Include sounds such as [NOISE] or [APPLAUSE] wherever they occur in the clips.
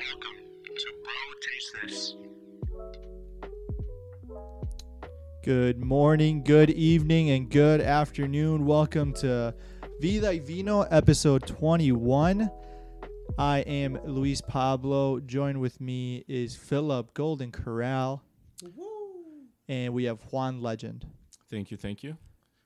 Welcome to Bro Taste This. Good morning, good evening, and good afternoon. Welcome to Vida y Vino, episode 21. I am Luis Pablo. Joined with me is Philip Golden Corral. And we have Juan Legend. Thank you, thank you.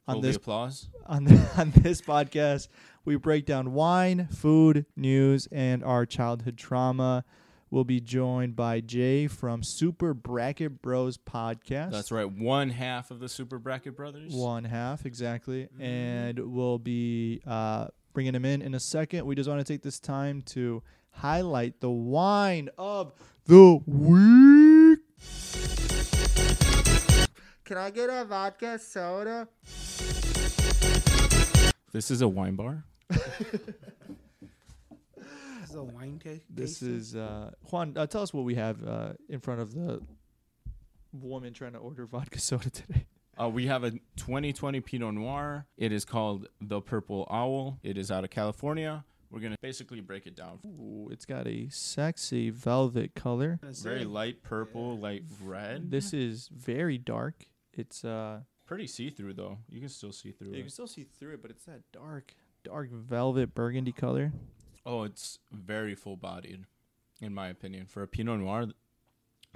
On Hold this applause. on, the, [LAUGHS] on this podcast, we break down wine, food, news, and our childhood trauma. We'll be joined by Jay from Super Bracket Bros podcast. That's right. One half of the Super Bracket Brothers. One half, exactly. And we'll be uh, bringing him in in a second. We just want to take this time to highlight the wine of the week. Can I get a vodka soda? This is a wine bar. This is a wine ta- This tasting? is uh, Juan. Uh, tell us what we have uh, in front of the woman trying to order vodka soda today. [LAUGHS] Uh, we have a 2020 Pinot Noir. It is called the Purple Owl. It is out of California. We're gonna basically break it down. Ooh, it's got a sexy velvet color. Gonna Very say, light purple, light red. This is very dark. It's uh, Pretty see-through though. You can still see through you can it. still see through it, but it's that dark, dark velvet burgundy color. Oh, it's very full-bodied, in my opinion. For a Pinot Noir, it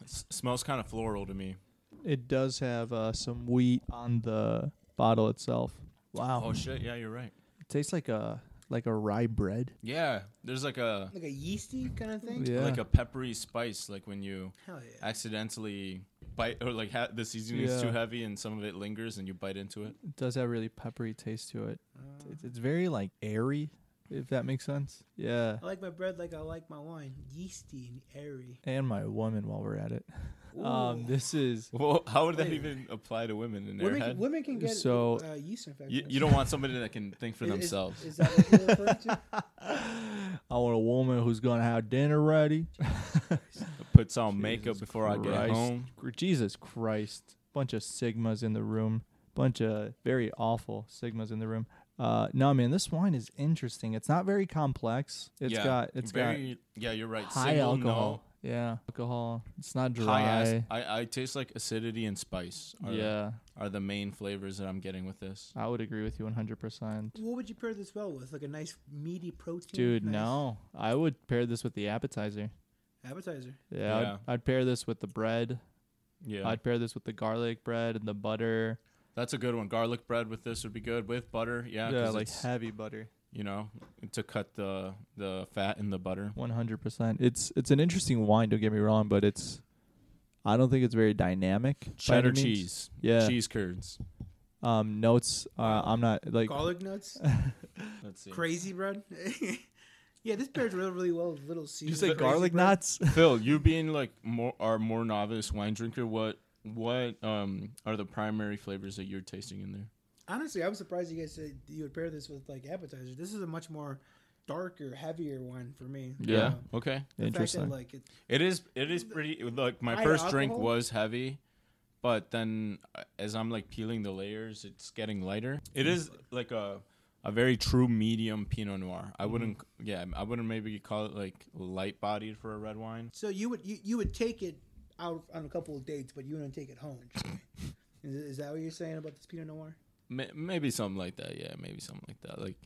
s- smells kind of floral to me. It does have uh, some wheat on the bottle itself. Wow, Oh shit! Yeah, you're right. it tastes like a like a rye bread. Yeah, there's like a like a yeasty kind of thing. Yeah, like a peppery spice, like when you Hell yeah. accidentally bite or like ha- the seasoning is too heavy and some of it lingers and you bite into it. it does have a really peppery taste to it. Uh, It's, it's very like airy, if that makes sense. Yeah, I like my bread like I like my wine, yeasty and airy. and my woman while we're at it. [LAUGHS] Um, this is [LAUGHS] Well, how would that Wait. even apply to women in their women, head? can, women can get So- uh, yeast infections. You, you don't want somebody that can think for [LAUGHS] Is- is- themselves. Is, that what you're referring to? [LAUGHS] I want a woman who's gonna have dinner ready. Puts on makeup Jesus before I get Christ. home. Gr- Jesus Christ. Bunch of sigmas in the room. Bunch of very awful sigmas in the room. Uh no man, this wine is interesting. It's not very complex. It's yeah, got it's very, yeah, you're right. high Single alcohol. Yeah, alcohol. It's not No, high dry. I, I taste like acidity and spice. Are, yeah, are the main flavors that I'm getting with this. I would agree with you 100%. what would you pair this well with? Like a nice meaty protein. Dude, nice no. I would pair this with the appetizer. Appetizer. Yeah, Yeah. I'd, I'd pair this with the bread. Yeah, I'd pair this with the garlic bread and the butter. that's a good one. Garlic bread with this would be good with butter. Yeah, yeah 'cause like it's, heavy butter. You know to cut the the fat in the butter. One hundred percent. It's it's an interesting wine. Don't get me wrong, but it's I don't think it's very dynamic. Cheddar cheese, Yeah. cheese curds. Um, notes. Uh, I'm not like. Garlic nuts. [LAUGHS] Let's see. Crazy bread. [LAUGHS] yeah, this pairs really, really well with little seeds. You say garlic bread. nuts? [LAUGHS] Phil, you being like more our more novice wine drinker, what what um are the primary flavors that you're tasting in there? Honestly, I was surprised you guys said you would pair this with like appetizers. This is a much more darker, heavier one for me. Yeah. Uh, Okay. the Interesting. that like it, It is it is pretty like my High first drink was heavy, but then uh, as I'm like peeling the layers, it's getting lighter. It is like a a very true medium Pinot Noir. I wouldn't yeah, I wouldn't maybe call it like light bodied for a red wine. so you would you, you would take it out on a couple of dates, but you wouldn't take it home. is, is that what you're saying about this Pinot Noir? May- maybe something like that. Yeah, maybe something like that. Like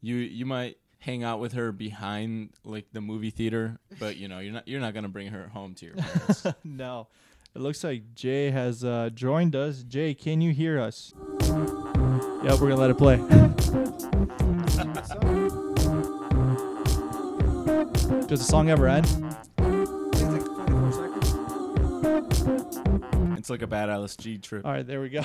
you you might hang out with her behind like the movie theater, but you know you're not you're not gonna bring her home to your parents. [LAUGHS] no. It looks like Jay has uh, joined us. Jay, can you hear us? Yep, we're gonna let it play. [LAUGHS] Does the song ever end? It's like a bad LSD trip. All right, there we go.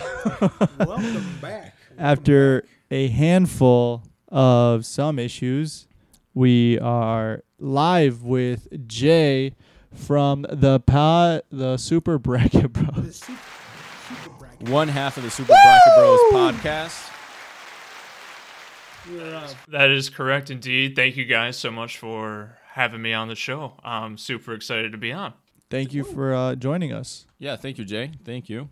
Welcome [LAUGHS] back. After a handful of some issues, we are live with Jay from the pa- the Super [LAUGHS] Bracket The Bros. super, super bracket. One half of the Super Bracket Bros podcast. That is correct indeed. Thank you guys so much for having me on the show. I'm super excited to be on. Thank you for uh, joining us. Yeah, thank you, Jay. Thank you.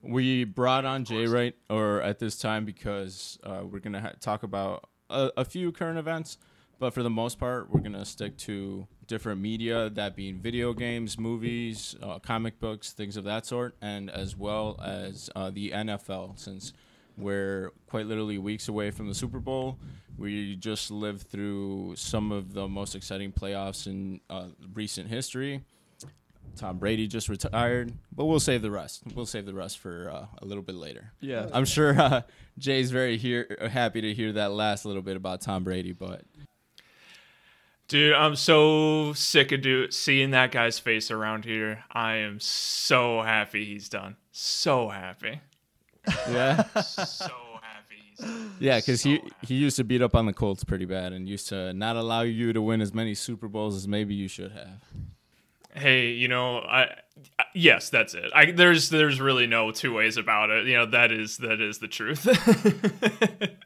We brought on Jay right or at this time because uh, we're gonna ha- talk about a, a few current events, But for the most part, we're gonna stick to different media, that being video games, movies, uh, comic books, things of that sort, and as well as uh, the NFL, since we're quite literally weeks away from the Super Bowl. We just lived through some of the most exciting playoffs in uh, recent history. Tom Brady just retired, but we'll save the rest. We'll save the rest for uh, a little bit later. Yeah. I'm sure uh, Jay's very hear, happy to hear that last little bit about Tom Brady, but Dude, I'm so sick of do- seeing that guy's face around here. I am so happy he's done. So happy. yeah, [LAUGHS] So happy he's done. yeah, because So he happy. he used to beat up on the Colts pretty bad and used to not allow you to win as many Super Bowls as maybe you should have. Hey, you know, I I- yes, that's it. I there's there's really no two ways about it. You know, that is that is the truth. [LAUGHS]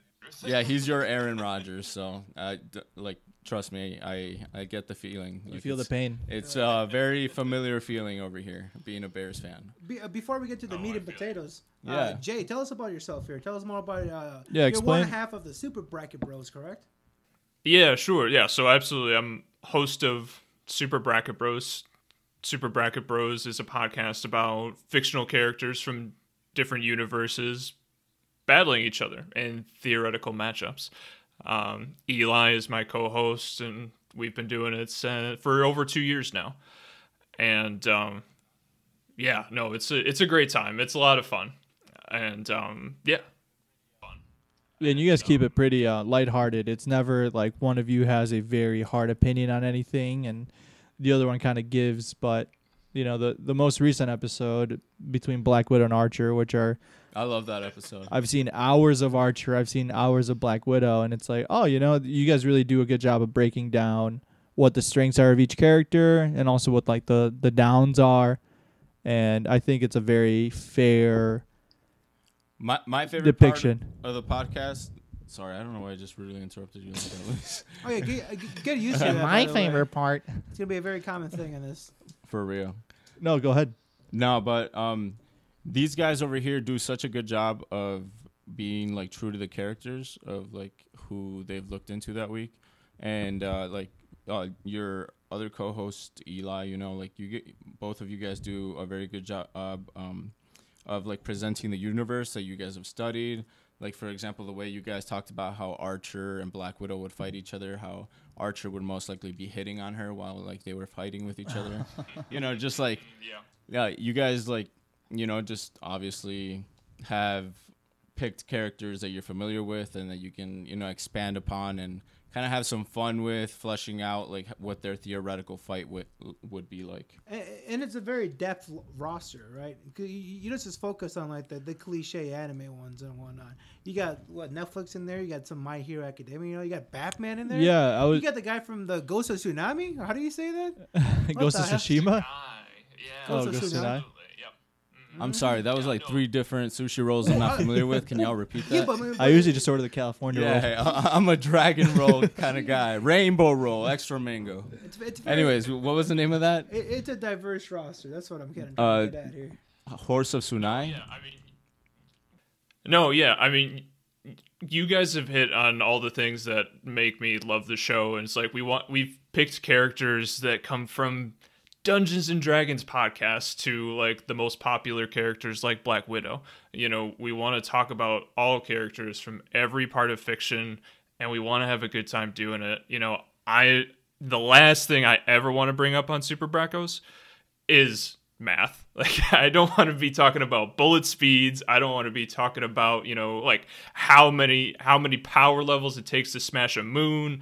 Yeah, he's your Aaron Rodgers, so uh, d- like trust me, I I get the feeling. You Like, feel the pain. It's a very familiar feeling over here, being a Bears fan. Be, uh, before we get to the meat and potatoes, uh, Yeah. Jay, tell us about yourself here. Tell us more about uh, Yeah, you're one half of the Super Bracket Bros, correct? Yeah, sure. Yeah, so absolutely. I'm host of Super Bracket Bros. Super Bracket Bros is a podcast about fictional characters from different universes battling each other in theoretical matchups. Um, Eli is my co-host, and we've been doing it for over two years now. And um, yeah, no, it's a it's a great time. It's a lot of fun, and um, yeah, And you guys keep it pretty uh, lighthearted. It's never like one of you has a very hard opinion on anything, and the other one kind of gives. But you know, the the most recent episode between Black Widow and Archer, which are I love that episode. I've seen hours of Archer, I've seen hours of Black Widow, and it's like, oh, you know, you guys really do a good job of breaking down what the strengths are of each character, and also what like the the downs are. And I think it's a very fair My my favorite depiction. part of the podcast. Sorry, I don't know why I just really interrupted you. Like that, Luis. [LAUGHS] Oh yeah, get, uh, get- get used to [LAUGHS] that. by the way. part. It's gonna be a very common thing in this. For real. No, go ahead. No, but um, these guys over here do such a good job of being like true to the characters of like who they've looked into that week, and uh, like uh, your other co-host Eli, you know, like you get both of you guys do a very good job um, of like presenting the universe that you guys have studied. Like for example, the way you guys talked about how Archer and Black Widow would fight each other, how Archer would most likely be hitting on her while like they were fighting with each other. [LAUGHS] you know, just like yeah. yeah, you guys like, you know, just obviously have picked characters that you're familiar with and that you can, you know, expand upon and kind of have some fun with fleshing out like what their theoretical fight would would be like. And, and it's a very depth l- roster, right? You, you don't just focus on like the, the cliche anime ones and whatnot. You got what Netflix in there. You got some My Hero Academia. You know, you got Batman in there. Yeah, I was. You got the guy from the Ghost of Tsunami. How do you say that? [LAUGHS] Ghost of? Tsushima. Yeah. Oh, Ghost of Ghost of Tsunami. Tsunami. Absolutely. Yep. I'm sorry, that was like three different sushi rolls I'm not [LAUGHS] familiar with. Can y'all repeat that? Yeah, but, but I usually just order the California roll. yeah, hey, I- I'm a dragon roll kind of guy. [LAUGHS] Rainbow roll, extra mango. it's, it's very, Anyways, what was the name of that? it, it's a diverse roster. That's what I'm getting Uh, get at here. Horse of Sunai. Yeah, I mean, no, yeah, I mean, you guys have hit on all the things that make me love the show, and it's like we want we've picked characters that come from Dungeons and Dragons podcast to like the most popular characters like Black Widow. You know, we want to talk about all characters from every part of fiction, and we want to have a good time doing it. You know, I the last thing I ever want to bring up on Super Bracos is math. [LAUGHS] Like I don't want to be talking about bullet speeds. I don't want to be talking about, you know, like how many how many power levels it takes to smash a moon.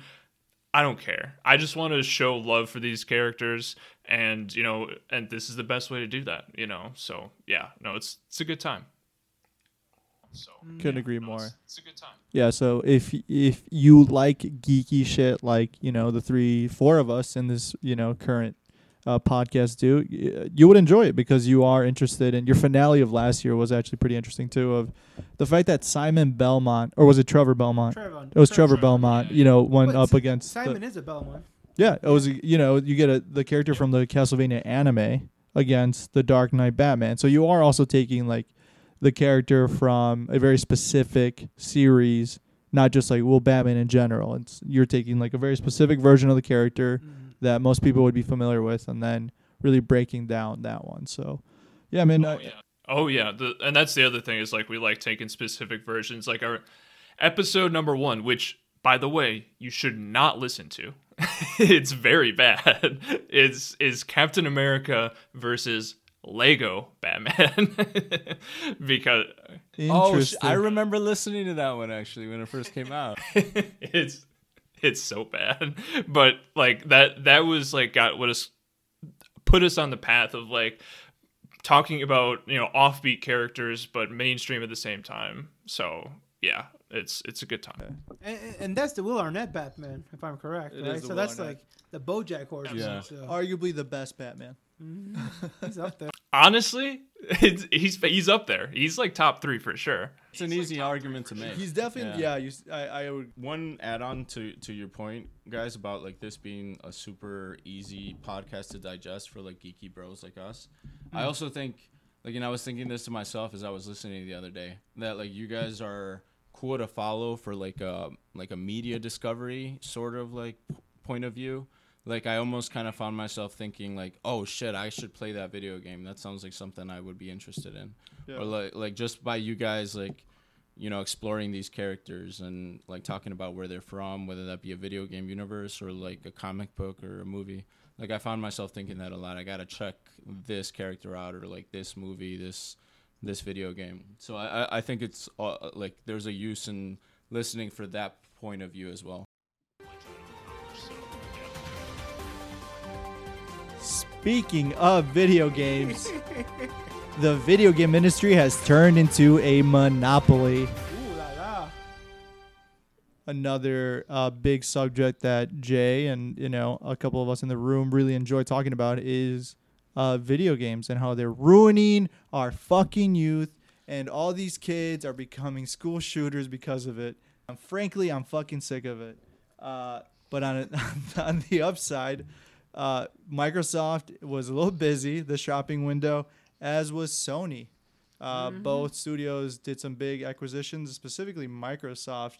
I don't care. I just want to show love for these characters and, you know, and this is the best way to do that, you know. So, yeah, no, it's it's a good time. So, mm, Couldn't yeah, agree no, more. It's, it's a good time. Yeah, so if if you like geeky shit like, you know, the three four of us in this, you know, current uh, podcast do, you would enjoy it because you are interested and your finale of last year was actually pretty interesting too of the fact that Simon Belmont or was it Trevor Belmont? Trevor. It was Trevor Belmont, you know, went But up against the- Simon is a Belmont. Yeah, it was you know you get a the character from the Castlevania anime against the Dark Knight Batman. So you are also taking like the character from a very specific series not just like well Batman in general. It's you're taking like a very specific version of the character Mhm. That most people would be familiar with, and then really breaking down that one. So, yeah, I mean, Oh I- yeah. Oh yeah. The, and that's the other thing is like we like taking specific versions. Like our episode number one, which by the way you should not listen to. [LAUGHS] it's very bad. [LAUGHS] Is is Captain America versus Lego Batman [LAUGHS] because Oh. I remember listening to that one actually when it first came out. it's [LAUGHS] it's so bad. But like that that was like got what us put us on the path of like talking about, you know, offbeat characters but mainstream at the same time. So, yeah, it's it's a good time. And, and that's the Will Arnett Batman, if I'm correct, It right? So Will that's Arnett. like the BoJack Horseman. Yeah. So. arguably the best Batman. Mhm. He's up there. Honestly, [LAUGHS] it's, he's he's up there. He's like top 3 for sure. It's an easy argument to make. He's definitely Yeah. yeah. you, s- I, I would One add on to to your point, guys, about like this being a super easy podcast to digest for like geeky bros like us. Hmm. I also think like and I was thinking this to myself as I was listening the other day that like you guys are cool to follow for like a like a media discovery sort of like p- point of view. Like I almost kind of found myself thinking like, oh shit, I should play that video game. That sounds like something I would be interested in. Or like like just by you guys like you know exploring these characters and like talking about where they're from whether that be a video game universe or like a comic book or a movie like i found myself thinking that a lot i gotta check this character out or like this movie this this video game so i I- i think it's uh, like there's a use in listening for that point of view as well Speaking of video games, [LAUGHS] the video game industry has turned into a monopoly. Ooh la la. Another uh, big subject that Jay and you know a couple of us in the room really enjoy talking about is uh, video games and how they're ruining our fucking youth, and all these kids are becoming school shooters because of it. Frankly, I'm fucking sick of it. Uh, but on [LAUGHS] on the upside, uh, Microsoft was a little busy the shopping window, as was Sony. Uh, Both studios did some big acquisitions, specifically Microsoft.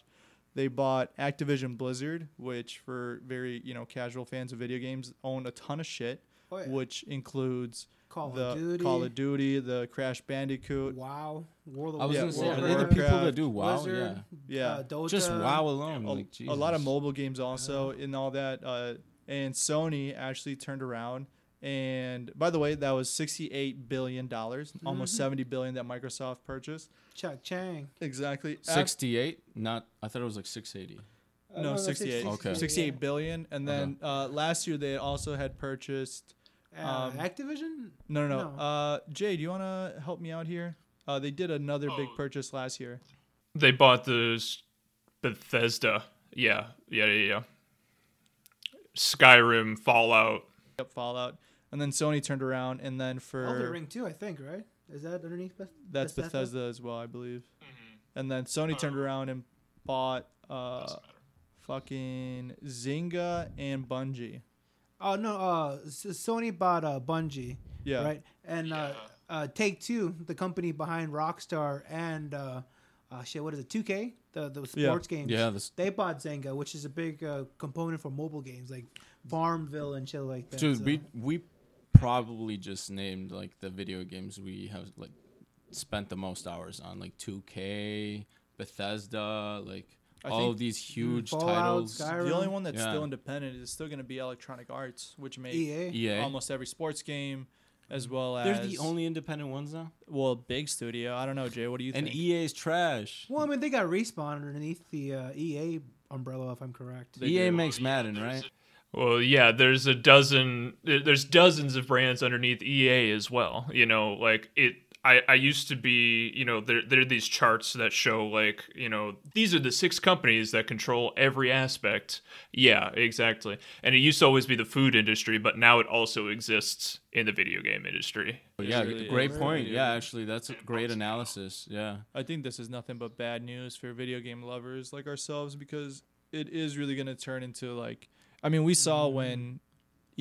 They bought Activision Blizzard, which for very you know casual fans of video games own a ton of shit, Oh, yeah. which includes Call the of Duty. Call of Duty, the Crash Bandicoot. WoW. World of i was Yeah, gonna say World are they the Warcraft, people that do wow Blizzard, Yeah. uh, Dota. just wow alone a, like a lot of mobile games also and all that uh, and sony actually turned around and by the way that was 68 billion dollars almost 70 billion that microsoft purchased Chuck Chang. exactly Af- 68 not i thought it was like 680 Uh, no that's 68 Okay. 68 billion and then uh, last year they also had purchased Uh, Um, Activision? no no no, No. Uh, jay do you want to help me out here uh, they did another big purchase last year They bought the Bethesda. Yeah. Yeah, yeah, yeah. Skyrim, Fallout. Yep, fallout and then sony turned around and then for Elden Ring too, I think, right? Is that underneath Beth- That's Bethesda, as well, I believe. And then Sony turned around and bought uh, fucking Zynga and Bungie. Oh no, uh, Sony bought uh, Bungie, Yeah. right? And uh, uh, Take Two, the company behind Rockstar and uh, uh, shit, what is it? 2K, the the Yeah. sports games. yeah this, They bought Zynga, which is a big uh, component for mobile games like Farmville and shit like that. Dude, so- we we probably just named like the video games we have like spent the most hours on, like 2K, Bethesda, like I all of these huge Fallout, titles. Skyrim. The only one that's Yeah. still independent is still going to be Electronic Arts, which make EA. EA. almost every sports game, as well as They're the only independent ones now. well big studio. I don't know, Jay. What do you think? And think? EA's trash. Well, I mean, they got respawn underneath the uh, EA umbrella, if I'm correct. They EA do. makes Madden, right? Well, yeah, there's a dozen there- there's dozens of brands underneath EA as well. You know, like it I, I used to be, you know, there there are these charts that show like, you know, these are the six companies that control every aspect. Yeah, exactly. And it used to always be the food industry, but now it also exists in the video game industry. Yeah, really great is. point. Really Yeah, is. actually, that's a great analysis. Yeah. I think this is nothing but bad news for video game lovers like ourselves because it is really going to turn into like I mean we saw mm-hmm. when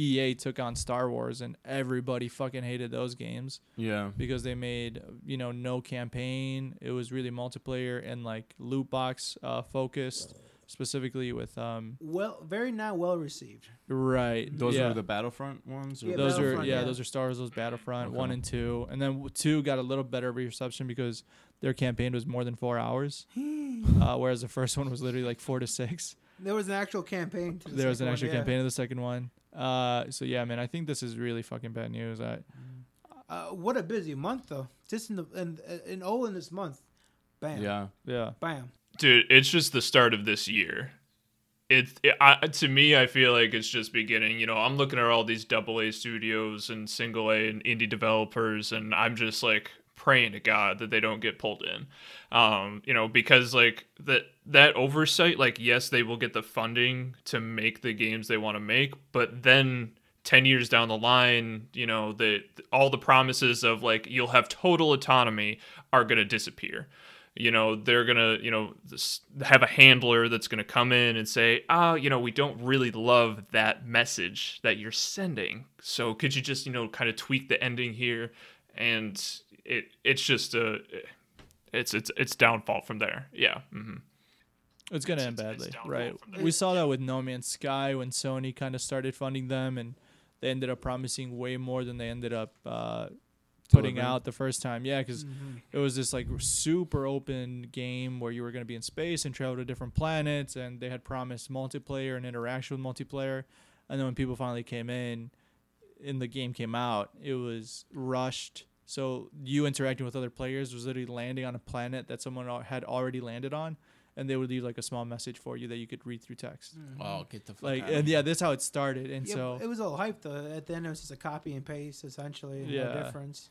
EA took on Star Wars, and everybody fucking hated those games Yeah. because they made you know no campaign. It was really multiplayer and like loot box uh, focused, specifically with um Well, very not well received. right. Those yeah. were the Battlefront ones. Yeah, those are yeah, yeah. those are Star Wars, those Battlefront Okay. one and two, and then two got a little better reception because their campaign was more than four hours, [GASPS] uh, whereas the first one was literally like four to six. There was an actual campaign. To the there was an second actual one, yeah. campaign of the second one. Uh, so yeah, man, I think this is really fucking bad news. I Uh, what a busy month though. Just in the in, in all in this month, bam, Yeah. yeah, bam. Dude, it's just the start of this year. It, it I, to me, I feel like it's just beginning. You know, I'm looking at all these double A studios and single A and indie developers, and I'm just like praying to God that they don't get pulled in. Um, you know, because like that that oversight, like yes, they will get the funding to make the games they want to make, but then 10 years down the line, you know, the all the promises of like you'll have total autonomy are going to disappear. You know, they're going to, you know, have a handler that's going to come in and say, "Ah, you know, we don't really love that message that you're sending. So could you just, you know, kind of tweak the ending here?" And it it's just a it's it's it's downfall from there. Yeah. hmm it's gonna end It's- it's badly, downfall right? We saw that with No Man's Sky when Sony kind of started funding them, and they ended up promising way more than they ended up uh, putting Delivering. out the first time. Yeah, because it was this like super open game where you were going to be in space and travel to different planets, and they had promised multiplayer and interaction with multiplayer. And then when people finally came in, and the game came out, it was rushed. So you interacting with other players was literally landing on a planet that someone al- had already landed on, and they would leave like a small message for you that you could read through text. Oh, get the fuck Like, out and here. yeah, that's how it started. And Yeah, so it was all hype though. At the end, it was just a copy and paste essentially. Yeah. No difference.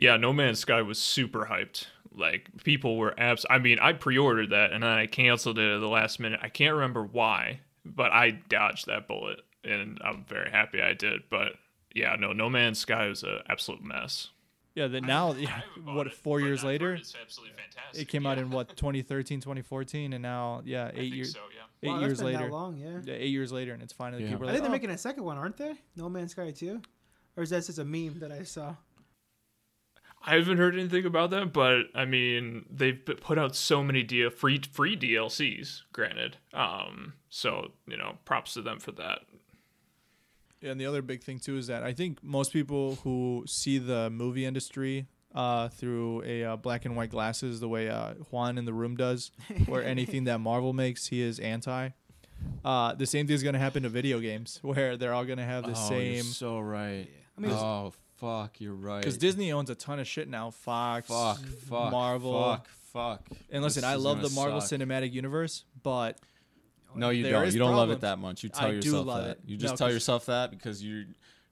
Yeah, No Man's Sky was super hyped. Like people were abs. I mean, I pre-ordered that and then I canceled it at the last minute. I can't remember why, but I dodged that bullet, and I'm very happy I did. But yeah, no, No Man's Sky was an absolute mess. yeah, that now yeah, what four years later, absolutely fantastic. it came out in what 2013, 2014, and now yeah, eight years yeah. eight Wow, years later. That long, yeah. Yeah, eight years later, and it's finally Yeah. people are I like, think they're "Oh, making a second one, aren't they? No Man's Sky two, or is that just a meme that I saw? I haven't heard anything about that, but I mean, they've put out so many D- free free DLCs. Granted, um, so you know, props to them for that. Yeah, and the other big thing too is that I think most people who see the movie industry uh, through a uh, black and white glasses, the way uh, Juan in the room does, [LAUGHS] where anything that Marvel makes, he is anti. Uh, the same thing is going to happen to video games, [LAUGHS] where they're all going to have the oh, same. You're so right. I mean, oh fuck, you're right. Because Disney owns a ton of shit now, Fox, fuck, fuck, Marvel. fuck, fuck. And listen, This I love the Marvel suck. Cinematic Universe, but No, you There don't. You don't love it that much. You tell I do yourself love that. it. You just No, tell 'cause- yourself that because you.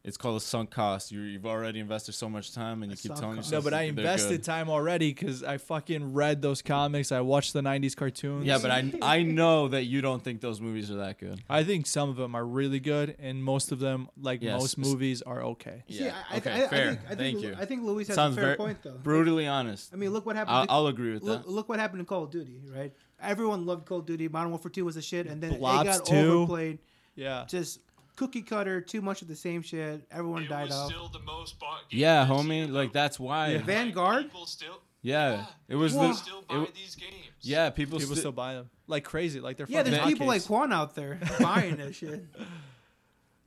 It's called a sunk cost. You you've already invested so much time, and you A keep telling cost. yourself. no, but I invested good. time already because I fucking read those comics. I watched the '90s cartoons. Yeah, but I [LAUGHS] I know that you don't think those movies are that good. I think some of them are really good, and most of them, like Yes. most movies, are okay. See, Yeah. I, I, okay. I, I fair. think, I think, Thank Lu- you. I think Luis has Sounds a fair very point though. brutally honest. I mean, look what happened. I'll, to, I'll agree with look, that. look what happened in Call of Duty, right? Everyone loved Call of Duty. Modern Warfare 2 was a shit, and then Blobs it got 2. overplayed. Yeah, Just cookie cutter, too much of the same shit. Everyone died off. Still the most bought game Yeah, homie. Like that's why. Yeah. Yeah. Vanguard. People still, It was Whoa. the. still buy w- these games. yeah, people, people sti- still buy them like crazy, like they're Yeah, there's people like hotcakes. Juan out there [LAUGHS] buying this shit. [LAUGHS]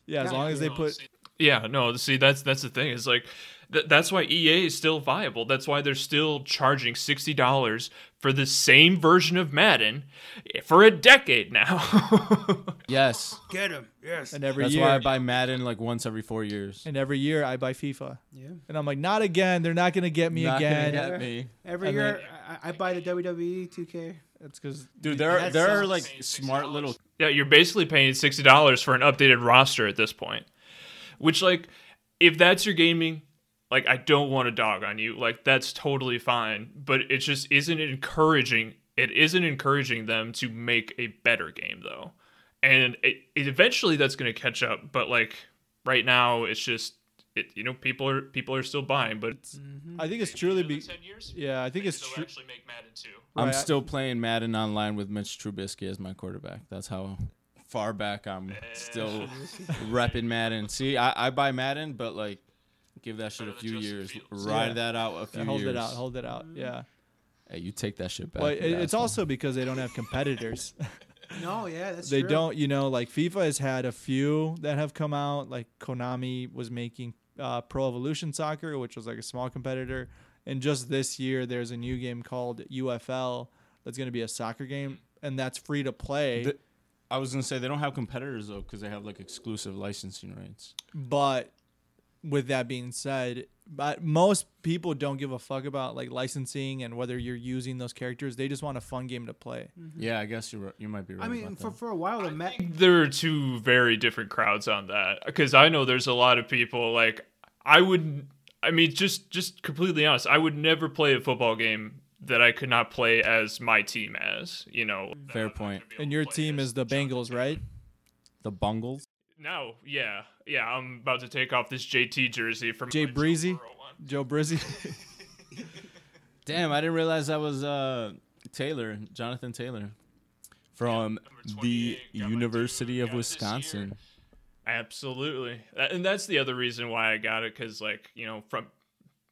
Yeah, as Yeah. long as they put yeah, no. See, that's that's the thing. Is like th- that's why EA is still viable. That's why they're still charging sixty dollars for the same version of Madden for a decade now. [LAUGHS] Yes. Get him. Yes. and every That's year, why I buy Madden like once every four years. and every year I buy FIFA, Yeah. and I'm like, not again. They're not gonna get me Not gonna again. get me. Every And year, I, I buy the WWE 2K. It's because Dude, there are That there are like smart $60. little yeah, you're basically paying sixty dollars for an updated roster at this point. Which, like, if that's your gaming, like, I don't want to dog on you. Like, that's totally fine. But it just isn't encouraging. It isn't encouraging them to make a better game, though. And it, it eventually that's going to catch up. But like right now, it's just it. You know, people are people are still buying, but it's mm-hmm. I think it's truly be. ten years. Yeah, I think it's true. actually make Madden too. I'm Right, still playing Madden online with Mitch Trubisky as my quarterback. That's how far back I'm eh. still [LAUGHS] repping Madden. See, I, I buy Madden, but like give that shit a few years. Fields. Ride Yeah. that out a few hold years. Hold it out, hold it out. Yeah. Hey, you take that shit back. Well, it- it's asshole. also because they don't have competitors. [LAUGHS] No, yeah, that's they true. don't, you know, like FIFA has had a few that have come out. Like Konami was making uh, Pro Evolution Soccer, which was like a small competitor. And just this year, there's a new game called UFL that's going to be a soccer game, and that's free to play. The- I was gonna say they don't have competitors though because they have like exclusive licensing rights. But with that being said, but most people don't give a fuck about like licensing and whether you're using those characters. They just want a fun game to play. Mm-hmm. Yeah, I guess you're right. you might be right. I mean, about for, that. for a while, the I Ma- think there are two very different crowds on that because I know there's a lot of people like I would. I mean, just just completely honest, I would never play a football game that I could not play as my team as. You know, Fair point. gonna be able And your team is the Bengals, right? the Bungles. No, yeah, yeah. I'm about to take off this JT jersey from Jay my Joe Breezy? Joe Brizzy. [LAUGHS] Damn, I didn't realize that was uh Taylor, Jonathan Taylor, from number the 28, got my University of Wisconsin. Absolutely, and that's the other reason why I got it because, like, you know, from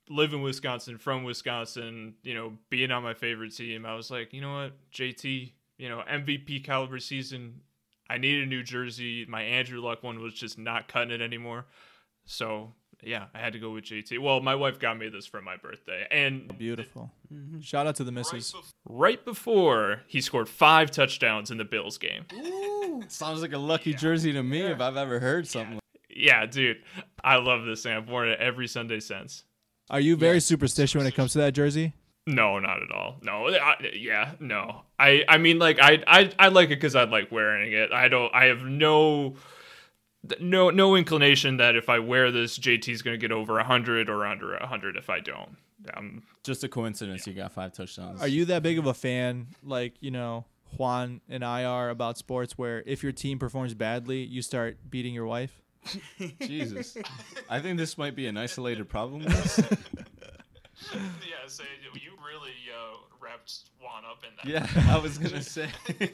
live in Wisconsin, from Wisconsin, you know, being on my favorite team, I was like, you know what, JT, you know, MVP caliber season. I need a new jersey. My Andrew Luck one was just not cutting it anymore. So yeah, I had to go with JT. Well, my wife got me this for my birthday, and Beautiful. Mm-hmm. Shout out to the right, missus. right before he scored five touchdowns in the Bills game. [LAUGHS] Sounds like a lucky jersey to me if I've ever heard something. like Yeah, dude, I love this thing. I've worn it every Sunday since. Are you very superstitious when it comes to that jersey? No, not at all. No, I, yeah, no. I, I mean, like, I, I, I like it because I like wearing it. I don't. I have no, no, no inclination that if I wear this, JT's gonna get over hundred or under hundred. If I don't, um, Just a coincidence you got five touchdowns. Are you that big of a fan, like you know Juan and I are about sports, where if your team performs badly, you start beating your wife? [LAUGHS] Jesus. I think this might be an isolated problem. Luis. [LAUGHS] yeah. So you really wrapped Juan up in that. yeah, [LAUGHS] I was gonna say. [LAUGHS]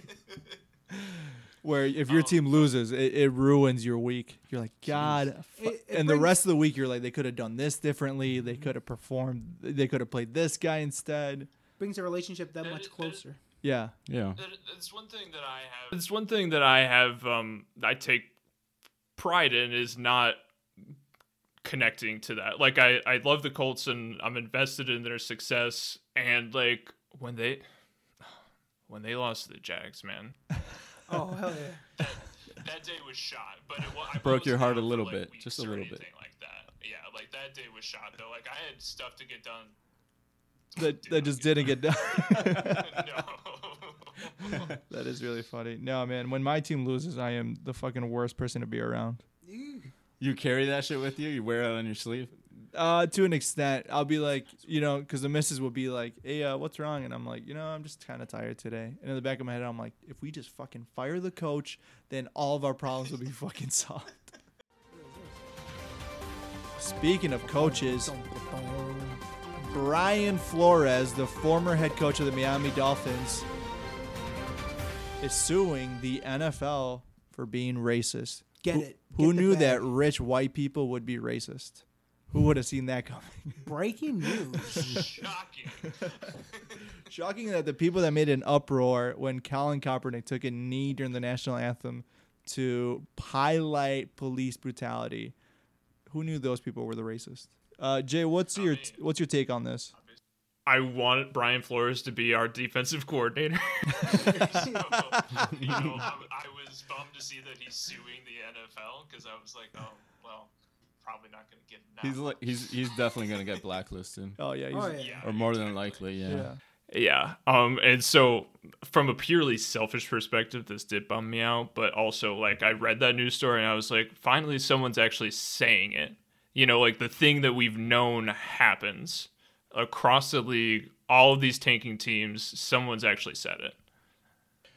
Where if your team loses, it, it ruins your week. You're like, God. fu-" It- it and the rest of the week, you're like, they could have done this differently. They could have performed. They could have played this guy instead. brings the relationship that That- much that- closer. Yeah. yeah. That- It's one thing that I have. It's one thing that I have. Um, I take pride in is not connecting to that. Like I, I love the Colts and I'm invested in their success. And like when they, when they lost to the Jags, man, [LAUGHS] Oh hell yeah! that day was shot. But it wa- I Broke your heart a down for, little like, bit, just a little bit. Like that. Yeah, like that day was shot though. Like I had stuff to get done. That, that just didn't get done. [LAUGHS] no. [LAUGHS] that is really funny. No, man. When my team loses, I am the fucking worst person to be around. You carry that shit with you? You wear it on your sleeve? Uh, to an extent, I'll be like, you know, because the missus will be like, "Hey, uh, what's wrong?" And I'm like, you know, I'm just kind of tired today. And in the back of my head, I'm like, if we just fucking fire the coach, then all of our problems will be [LAUGHS] fucking solved. Speaking of coaches, Brian Flores, the former head coach of the Miami Dolphins, is suing the NFL for being racist. Get Who- it. Who Get the knew bag. that rich white people would be racist? Who would have seen that coming? [LAUGHS] Breaking news. Shocking. [LAUGHS] Shocking that the people that made an uproar when Colin Kaepernick took a knee during the national anthem to highlight police brutality. Who knew those people were the racist? Uh, Jay, what's your what's your take on this? I want Brian Flores to be our defensive coordinator. [LAUGHS] so, you know, I, I was bummed to see that he's suing the NFL because I was like, oh, well, probably not going to get enough. He's like he's he's definitely gonna get blacklisted. [LAUGHS] Oh yeah, he's, oh yeah. yeah. Or more than likely, yeah. yeah. Yeah. Um and so from a purely selfish perspective this did bum me out, but also like I read that news story and I was like finally someone's actually saying it. You know, like the thing that we've known happens across the league, all of these tanking teams, someone's actually said it.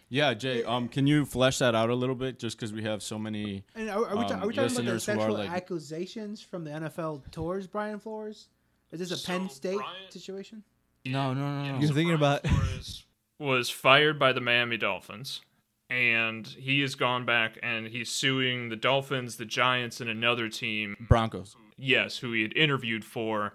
Yeah, Jay, um can you flesh that out a little bit just cuz we have so many And are, are we, ta- um, are we talking about the listeners who are, sexual like- accusations from the NFL towards Brian Flores? Is this a So, Penn State Brian- situation? No, no, no. no. You're thinking Brian about- Flores was fired by the Miami Dolphins and he has gone back and he's suing the Dolphins, the Giants, and another team. Broncos. Yes, who he had interviewed for,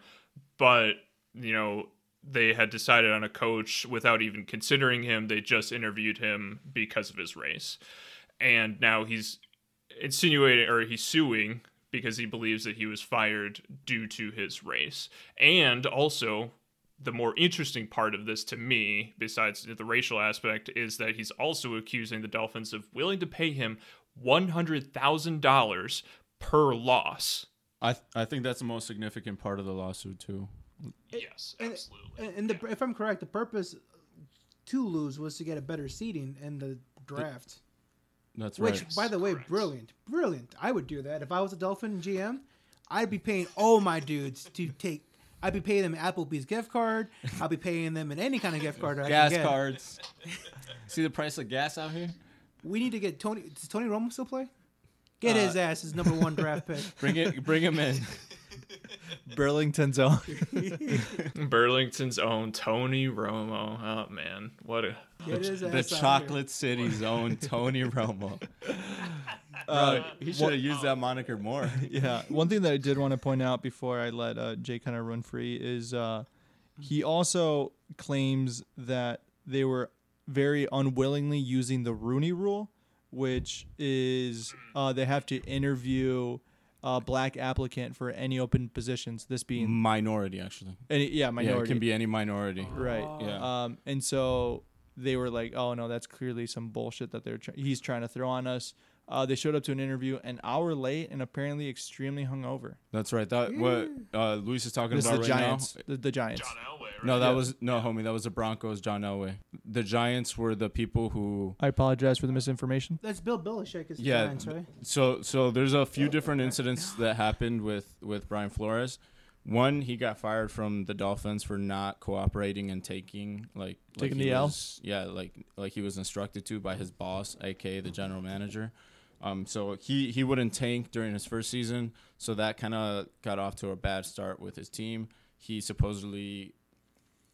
but you know they had decided on a coach without even considering him. They just interviewed him because of his race, and now he's insinuating or he's suing because he believes that he was fired due to his race. And also, the more interesting part of this to me, besides the racial aspect, is that he's also accusing the Dolphins of willing to pay him $100,000 per loss. I th- I think that's the most significant part of the lawsuit too. Yes, And- absolutely. And, and the, if I'm correct, the purpose to lose was to get a better seating in the draft. That's right. Which, right. by the way, brilliant, brilliant. I would do that if I was a Dolphin GM. I'd be paying all my dudes to take. I'd be paying them Applebee's gift card. I'll be paying them in any kind of gift card I gas can get. cards. See the price of gas out here? We need to get Tony. Does Tony Romo still play? Get his Uh, ass his number one draft pick. Bring it. Bring him in. [LAUGHS] [LAUGHS] Burlington's own. [LAUGHS] Burlington's own Tony Romo. Oh man, what a Get his the ass out here. Chocolate City's own Tony Romo. [LAUGHS] Uh, he should have used that moniker more. yeah. One thing that I did want to point out before I let uh, Jay kind of run free is uh, he also claims that they were very unwillingly using the Rooney Rule, which is uh, they have to interview a black applicant for any open positions. This being Minority, actually. any, yeah, Yeah, minority. it can be any minority. right. Yeah. Um, and so they were like, "Oh no, that's clearly some bullshit that they're try- he's trying to throw on us." Uh, they showed up to an interview an hour late and apparently extremely hungover. That's right. That what uh, Luis is talking This is about the right Giants. now. The, the Giants. John Elway. No, that was no, homie. That was the Broncos. John Elway. The Giants were the people who. I apologize for the misinformation. That's Bill Belichick is the Yeah. Giants, right? So so there's a few different incidents that happened with with Brian Flores. One, he got fired from the Dolphins for not cooperating and taking like Taking like he the L? was- Yeah, like like he was instructed to by his boss, aka the general manager. Um, so he he wouldn't tank during his first season, so that kind of got off to a bad start with his team. He supposedly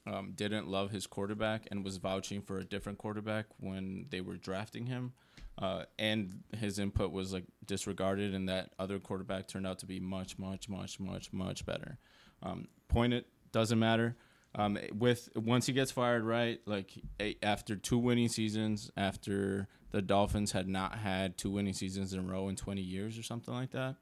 um, didn't love his quarterback and was vouching for a different quarterback when they were drafting him. Uh, and his input was like disregarded, and that other quarterback turned out to be much, much, much, much, much better. Um, point it doesn't matter. Um, with once he gets fired, right? Like after two winning seasons, after the Dolphins had not had two winning seasons in a row in 20 years or something like that.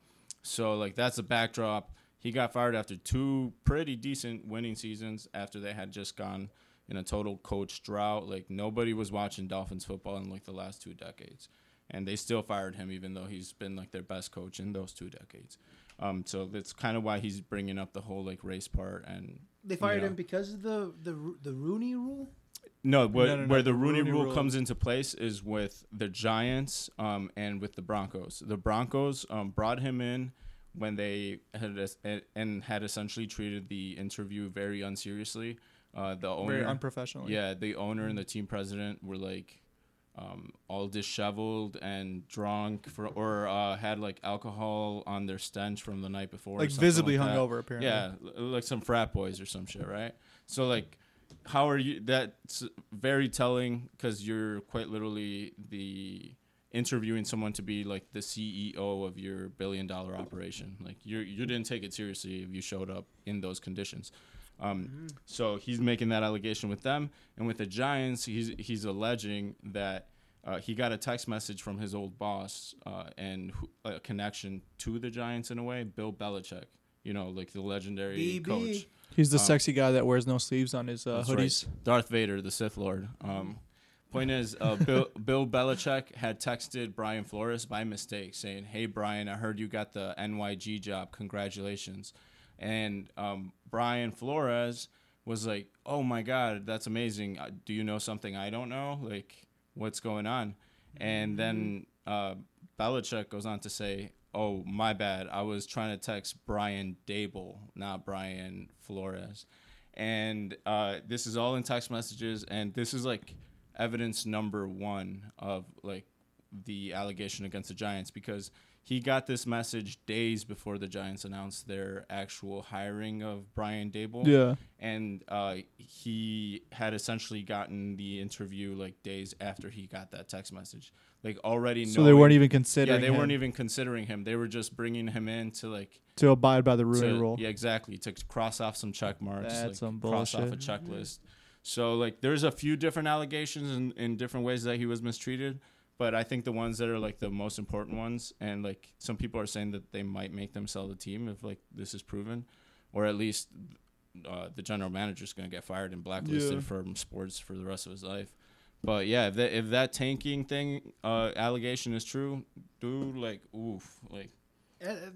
So like that's the backdrop. He got fired after two pretty decent winning seasons after they had just gone in a total coach drought. Like nobody was watching Dolphins football in like the last two decades, and they still fired him even though he's been like their best coach in those two decades. Um, so that's kind of why he's bringing up the whole like race part and They fired Yeah. him because of the the the Rooney Rule. no, where, No, no, no, where the the Rooney, Rooney rule, Rule. comes into place is with the Giants um, and with the Broncos. The Broncos um, brought him in when they had es- and had essentially treated the interview very unseriously. Uh, the owner, Very unprofessional. yeah, the owner and the team president were like um, all disheveled and drunk for, or uh, had like alcohol on their stench from the night before, or Like visibly like hungover, apparently. Yeah, like some frat boys or some shit, right? So like, how are you? That's very telling because you're quite literally the interviewing someone to be like the CEO of your billion dollar operation. Like you you didn't take it seriously if you showed up in those conditions. Um, So he's making that allegation with them, and with the Giants, he's he's alleging that uh, he got a text message from his old boss uh, and a connection to the Giants in a way, Bill Belichick. You know, like the legendary BB. coach. He's the Um, sexy guy that wears no sleeves on his uh, hoodies. right. Darth Vader, the Sith Lord. Um, point is, uh, Bill, [LAUGHS] Bill Belichick had texted Brian Flores by mistake saying, Hey, Brian, I heard you got the NYG job. Congratulations. And um, Brian Flores was like, Oh my God, that's amazing. Uh, Do you know something I don't know? Like, what's going on? And then uh, Belichick goes on to say, Oh, my bad. I was trying to text Brian Daboll, not Brian Flores and uh, this is all in text messages and this is like evidence number one of like the allegation against the Giants because he got this message days before the Giants announced their actual hiring of Brian Daboll. Yeah. And uh, he had essentially gotten the interview like days after he got that text message. Like already So they weren't even considering Yeah, they him weren't even considering him. They were just bringing him in to like to abide by the Rooney to- rule. Yeah, exactly. To cross off some check marks. That's like, some cross off a bullshit. checklist. So like there's a few different allegations in, in different ways that he was mistreated. But I think the ones that are like the most important ones, and like some people are saying that they might make them sell the team if like this is proven, or at least uh, the general manager is gonna get fired and blacklisted Yeah. from sports for the rest of his life. But yeah, if that if that tanking thing uh, allegation is true, dude, like oof, like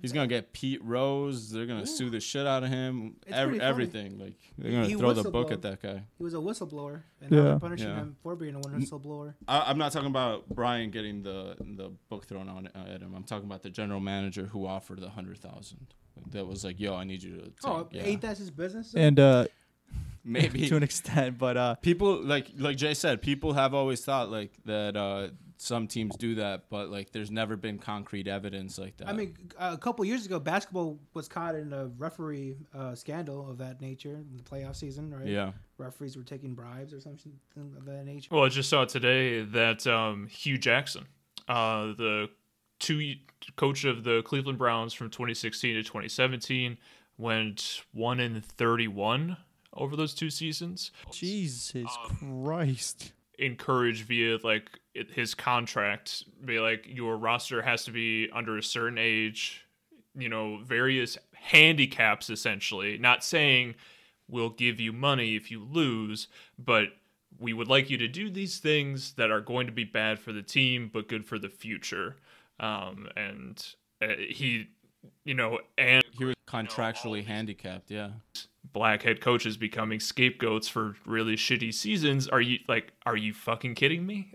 He's gonna get Pete Rose. They're gonna sue the shit out of him. Every, everything. Like they're gonna He throw the book at that guy. He was a whistleblower, and Yeah. they're punishing Yeah. him for being a whistleblower. I, I'm not talking about Brian getting the the book thrown on uh, at him. I'm talking about the general manager who offered the hundred thousand. That was like, yo, I need you to. Take, Oh, yeah. ain't that his business? And uh, [LAUGHS] maybe [LAUGHS] to an extent, but uh, people like like Jay said, people have always thought like that. uh some teams do that, but like there's never been concrete evidence like that. I mean, a couple years ago, basketball was caught in a referee uh, scandal of that nature in the playoff season, right? yeah, Referees were taking bribes or something of that nature. Well, I just saw today that um, Hue Jackson, uh, the two coach of the Cleveland Browns from 2016 to 2017, went one in 31 over those two seasons. Jesus Um, Christ. Encouraged via like it, his contract, be like your roster has to be under a certain age, you know, various handicaps essentially. Not saying we'll give you money if you lose, but we would like you to do these things that are going to be bad for the team but good for the future. Um, and uh, he, you know, and he was contractually handicapped. Yeah, black head coaches becoming scapegoats for really shitty seasons. Are you like, are you fucking kidding me?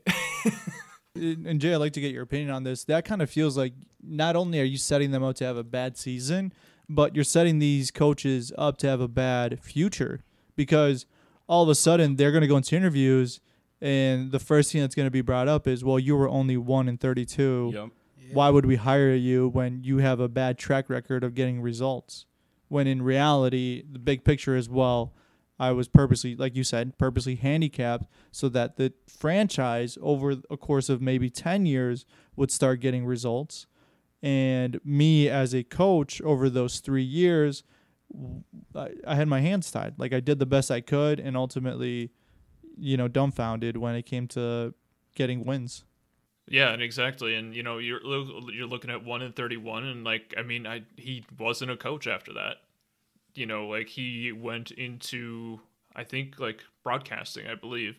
And [LAUGHS] and Jay, I'd like to get your opinion on this. That kind of feels like not only are you setting them up to have a bad season, but you're setting these coaches up to have a bad future because all of a sudden they're going to go into interviews and the first thing that's going to be brought up is, well, you were only 1 in 32. yep. Why would we hire you when you have a bad track record of getting results? When in reality, the big picture is, well, I was purposely, like you said, purposely handicapped so that the franchise over a course of maybe 10 years would start getting results. And me as a coach over those three years, I had my hands tied. Like I did the best I could and ultimately, you know, dumbfounded when it came to getting wins. Yeah, and exactly, and you know you're you're looking at one in thirty one, and like I mean, I he wasn't a coach after that. You know, like he went into I think like broadcasting, I believe.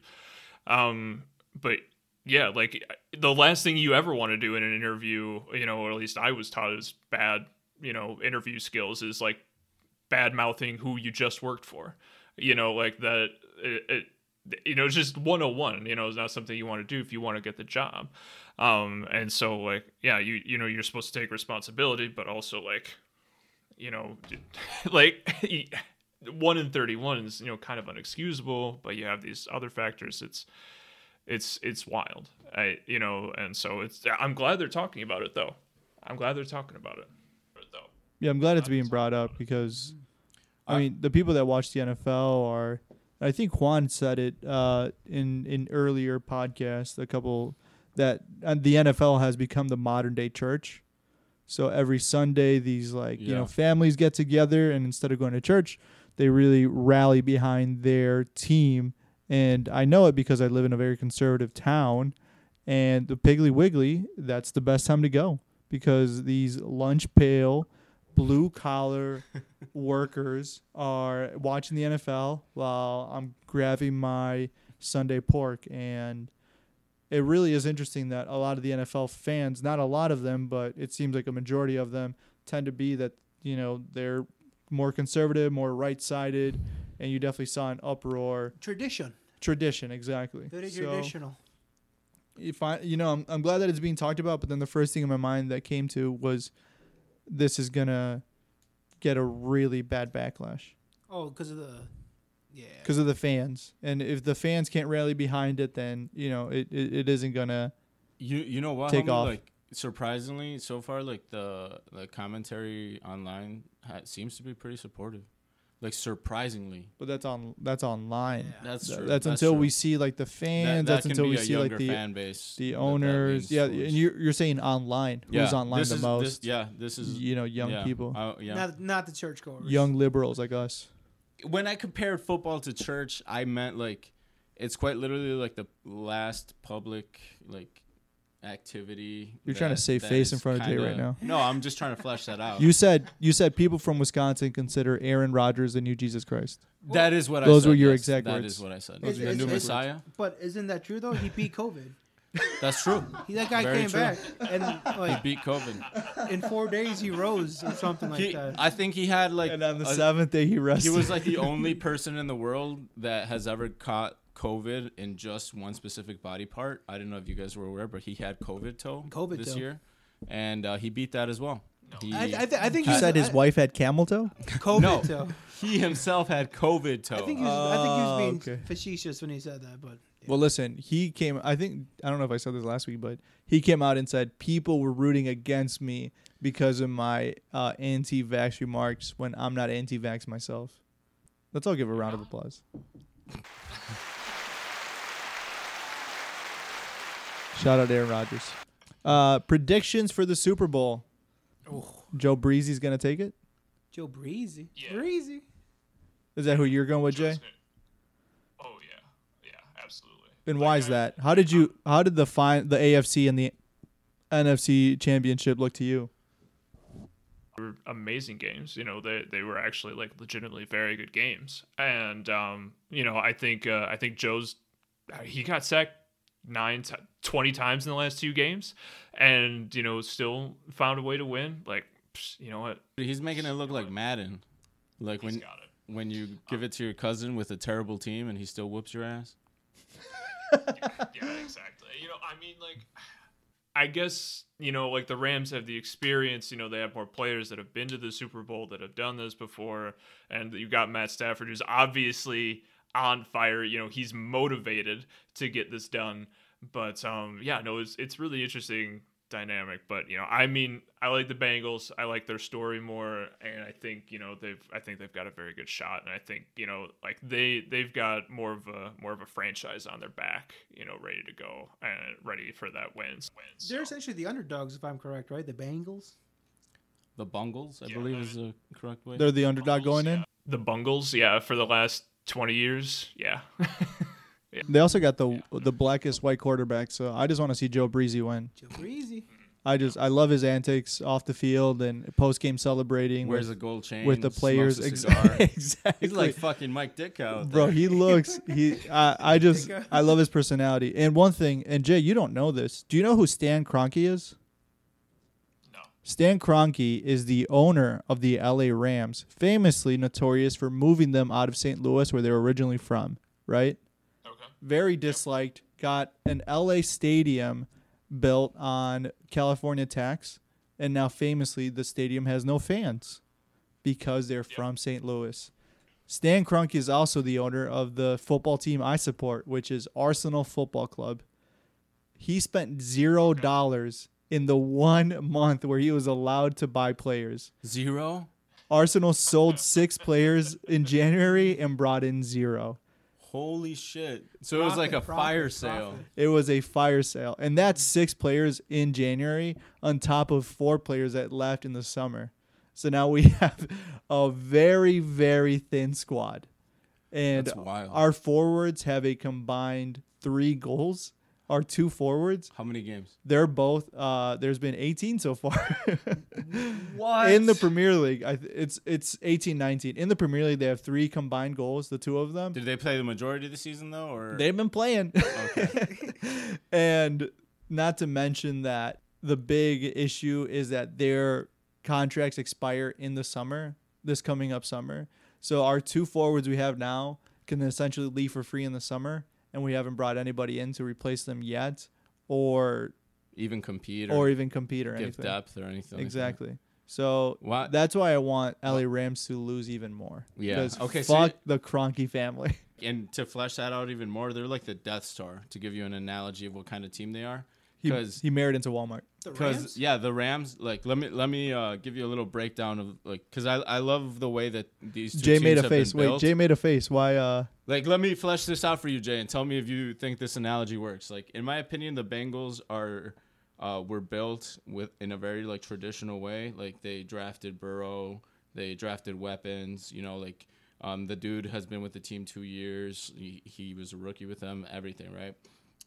Um, but yeah, like the last thing you ever want to do in an interview, you know, or at least I was taught is bad, you know, interview skills is like bad mouthing who you just worked for. You know, like that. It, it, you know, it's just 101. You know, it's not something you want to do if you want to get the job. Um, and so like, yeah, you you know, you're supposed to take responsibility, but also like, you know, [LAUGHS] like [LAUGHS] one in 31 is you know kind of unexcusable, but you have these other factors. It's it's it's wild. I you know, and so it's. I'm glad they're talking about it though. I'm glad they're talking about it. Though. Yeah, I'm glad it's being brought up because, I I- mean, the people that watch the NFL are. I think Juan said it uh, in in earlier podcast. A couple that uh, the NFL has become the modern day church. So every Sunday, these like you know families get together, and instead of going to church, they really rally behind their team. And I know it because I live in a very conservative town, and the Piggly Wiggly, that's the best time to go because these lunch pail, blue collar [LAUGHS] workers are watching the NFL while I'm grabbing my Sunday pork. And it really is interesting that a lot of the NFL fans, not a lot of them, but it seems like a majority of them tend to be that, you know, they're more conservative, more right sided. And you definitely saw an uproar. Tradition, Tradition, exactly. very So- traditional. if I, you know, I'm, I'm glad that it's being talked about, but then the first thing in my mind that came to was this is gonna get a really bad backlash Oh, because of the, yeah. because of the fans, and if the fans can't rally behind it, then you know it, it, it isn't gonna You you know what? Take homie? off. Like surprisingly, so far, like the the commentary online ha- seems to be pretty supportive. Like surprisingly, But that's on that's online. that's Th- true. That's, That's until true. we see like the fans. that that's can until be we a see like the fan base. the that that owners. Yeah, and you're you're saying online. Who's online this the is, most? This, yeah, this is you know, young yeah, people, I- yeah. Not not the churchgoers. young liberals like us. when I compared football to church, I meant like it's quite literally like the last public like activity. You're trying to save face in front of Jay right now. No, I'm just trying to flesh that out. You said you said people from Wisconsin consider Aaron Rodgers the new Jesus Christ. that is what I Those said. were your yes, exact That words. is what I said. Those the are new exact Messiah. But isn't that true though? He beat COVID. [LAUGHS] That's true. He, that guy Very came true. back, and He like beat COVID. in four days he rose or something like He, that. I think he had like And on the a- seventh day, he rested. he was like the [LAUGHS] only person in the world that has ever caught COVID in just one specific body part. I don't know if you guys were aware, but he had COVID toe COVID this toe. year, and uh, he beat that as well. He, I, I, th- I think you said his I- wife had camel toe. [LAUGHS] COVID No. toe. [LAUGHS] he himself had COVID toe. I think he was, I think he was Oh, being okay. facetious when he said that, but yeah. Well, listen, he came. I think I don't know if I said this last week, but he came out and said people were rooting against me because of my uh, anti-vax remarks when I'm not anti-vax myself. Let's all give a round of applause. [LAUGHS] Shout out Aaron Rodgers. Uh, predictions for the Super Bowl. Joe Breezy's gonna take it. Joe Breezy, Yeah. Breezy. Is that who you're going with, Jay? Joe's gonna- Oh yeah, yeah, absolutely. And why is that? How did you? How did the fine the AFC and the NFC championship look to you? were amazing games. You know, they they were actually like legitimately very good games. And um, you know, I think uh, I think Joe's he got sacked nine t- 20 times in the last two games and you know still found a way to win like you know what He's making it look like Madden, like he's when when you uh, give it to your cousin with a terrible team and he still whoops your ass. [LAUGHS] yeah, exactly. You know, I mean, like, I guess you know, like the Rams have the experience. You know, they have more players that have been to the Super Bowl that have done this before, and you got Matt Stafford, who's obviously on fire. You know, he's motivated to get this done. But um, yeah, no, it's it's really interesting dynamic. But you know, I mean, I like the Bengals. I like their story more, and I think you know they've I think they've got a very good shot. And I think you know like they they've got more of a more of a franchise on their back, you know, ready to go and ready for that wins. wins They're so. essentially the underdogs, if I'm correct, right? The Bengals. The Bungles, I Yeah, believe, I is the correct way. They're the underdog going in. the Bungles, yeah, for the last twenty years, [LAUGHS] yeah. They also got the the blackest white quarterback, so I just want to see Joe Breezy win. Joe Breezy. I just I love his antics off the field and post game celebrating Wears a with, gold chain with the players. a [LAUGHS] exactly. He's like fucking Mike Ditka Bro, he [LAUGHS] looks he. I, I just I love his personality. And one thing, and Jay, you don't know this. Do you know who Stan Kroenke is? Stan Kroenke is the owner of the LA Rams, famously notorious for moving them out of St. Louis, where they were originally from. Right? Okay. very disliked. Got an LA stadium built on California tax, and now famously the stadium has no fans because they're from St. Louis. Stan Kroenke is also the owner of the football team I support, which is Arsenal Football Club. He spent zero dollars in the one month where he was allowed to buy players. Zero. Arsenal sold six players in January and brought in zero. Holy shit! So it was like a Profit, fire profit, sale. It was a fire sale. And that's six players in January on top of four players that left in the summer. So now we [LAUGHS] have a very, very thin squad. And our forwards have a combined three goals. Our two forwards, How many games? they're both uh there's been 18 so far. [LAUGHS] What? in the Premier League, I th- it's it's 18 19. In the Premier League, they have three combined goals, the two of them. Did they play the majority of the season though, or They've been playing. Okay. [LAUGHS] and not to mention that the big issue is that their contracts expire in the summer, this coming up summer. So our two forwards we have now can essentially leave for free in the summer, and we haven't brought anybody in to replace them yet, or even compete or or, even compete or give anything. depth or anything? like that? Exactly. So Why- that's why I want LA Rams to lose even more. Yeah. Okay, Fuck you- the Kroenke family. [LAUGHS] And to flesh that out even more, they're like the Death Star. To give you an analogy of what kind of team they are, He, 'Cause- he married into Walmart. The Because yeah, the Rams. Like, let me let me uh, give you a little breakdown of like, because I I love the way that these two Jay teams made a have face. Wait, built. Jay made a face. Why? Uh, Like, let me flesh this out for you, Jay, and tell me if you think this analogy works. Like, in my opinion, the Bengals are uh, were built with in a very like traditional way. Like, they drafted Burrow, they drafted weapons. You know, like um, the dude has been with the team two years. He, he was a rookie with them. Everything, right?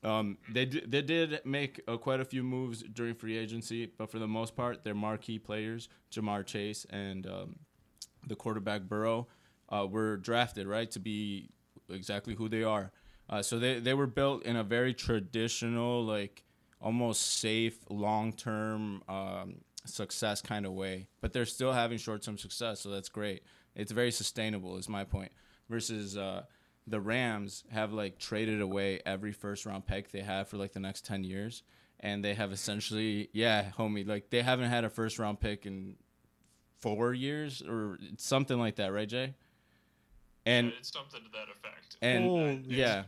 Um, they d- they did make uh, quite a few moves during free agency, but for the most part, their marquee players, Ja'Marr Chase and um, the quarterback Burrow, uh, were drafted right to be exactly who they are. Uh, so they they were built in a very traditional, like almost safe, long term um, success kind of way. But they're still having short term success, so that's great. It's very sustainable, is my point. Versus uh, the Rams have like traded away every first round pick they have for like the next ten years, and they have essentially, yeah, homie, like they haven't had a first round pick in four years or something like that, right, Jay? And it's something to that effect. and Oh, it's- yeah,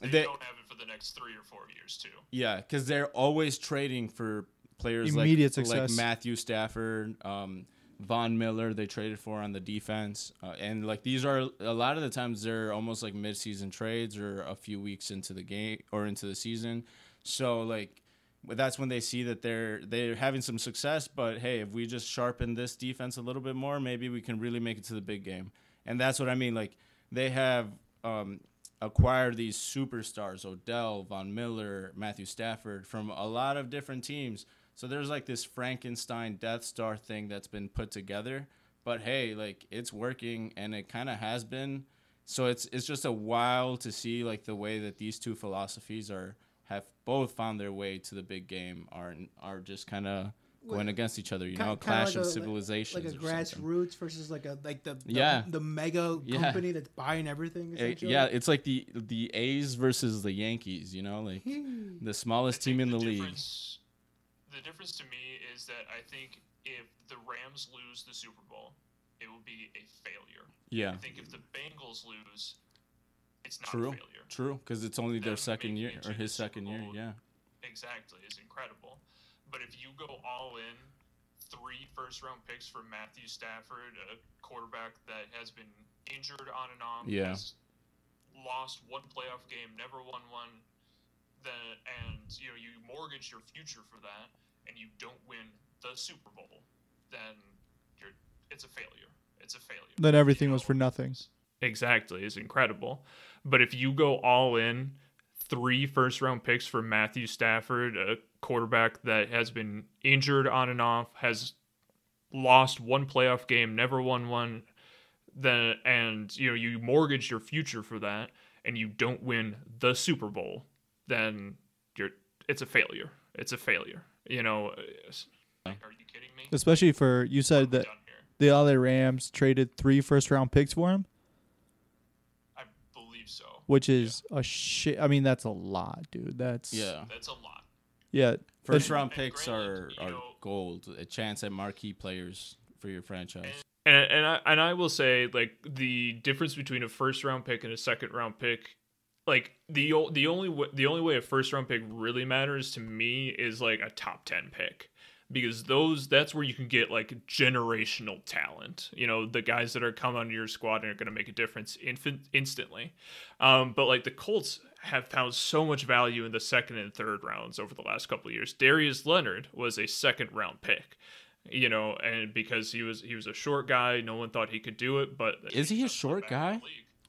they, they don't have it for the next three or four years too. yeah, because they're always trading for players Immediate like, success. like Matthew Stafford, um, Von Miller. They traded for on the defense, uh, and like these are a lot of the times they're almost like mid-season trades or a few weeks into the game or into the season. So like that's when they see that they're they're having some success. But hey, if we just sharpen this defense a little bit more, maybe we can really make it to the big game. And that's what I mean. Like they have um, acquired these superstars: Odell, Von Miller, Matthew Stafford from a lot of different teams. So there's like this Frankenstein Death Star thing that's been put together. But hey, like it's working, and it kind of has been. So it's it's just a while to see like the way that these two philosophies are have both found their way to the big game are are just kind of going against each other. You know, Ki- kinda clash like of a- civilizations. like a or something. grassroots versus like a like the, the Yeah. the mega Yeah. company that's buying everything. Essentially. yeah, it's like the the A's versus the Yankees. You know, like the smallest team in the league. Difference, the difference to me is that I think if the Rams lose the Super Bowl, it will be a failure. Yeah, I think if the Bengals lose, it's not true, a failure. true, because it's only their second year or his second year. Yeah, Exactly, is incredible. But if you go all in, three first round picks for Matthew Stafford, a quarterback that has been injured on and off, Yeah. has lost one playoff game, never won one, then and you know you mortgage your future for that, and you don't win the Super Bowl, then you're it's a failure. It's a failure. Then everything You was for nothing. Exactly, is incredible. But if you go all in, three first round picks for Matthew Stafford, a quarterback that has been injured on and off, has lost one playoff game, never won one, then and you know you mortgage your future for that, and you don't win the Super Bowl, then you're it's a failure. It's a failure. You know. Uh, like, are you kidding me? Especially for you said that the LA Rams traded three first round picks for him, I believe so. which is a shit. I mean, that's a lot, dude. That's yeah. That's a lot. yeah. First That's- round and picks granted, are are know- gold. A chance at marquee players for your franchise. And and I and I will say like the difference between a first round pick and a second round pick, like the the only w- the only way a first round pick really matters to me is like a top ten pick because those that's where you can get like generational talent. You know the guys that are coming onto your squad and are going to make a difference infin- instantly. Um, but like the Colts have found so much value in the second and third rounds over the last couple of years. Darius Leonard was a second round pick you know, and because he was he was a short guy, no one thought he could do it. But Is he a short guy?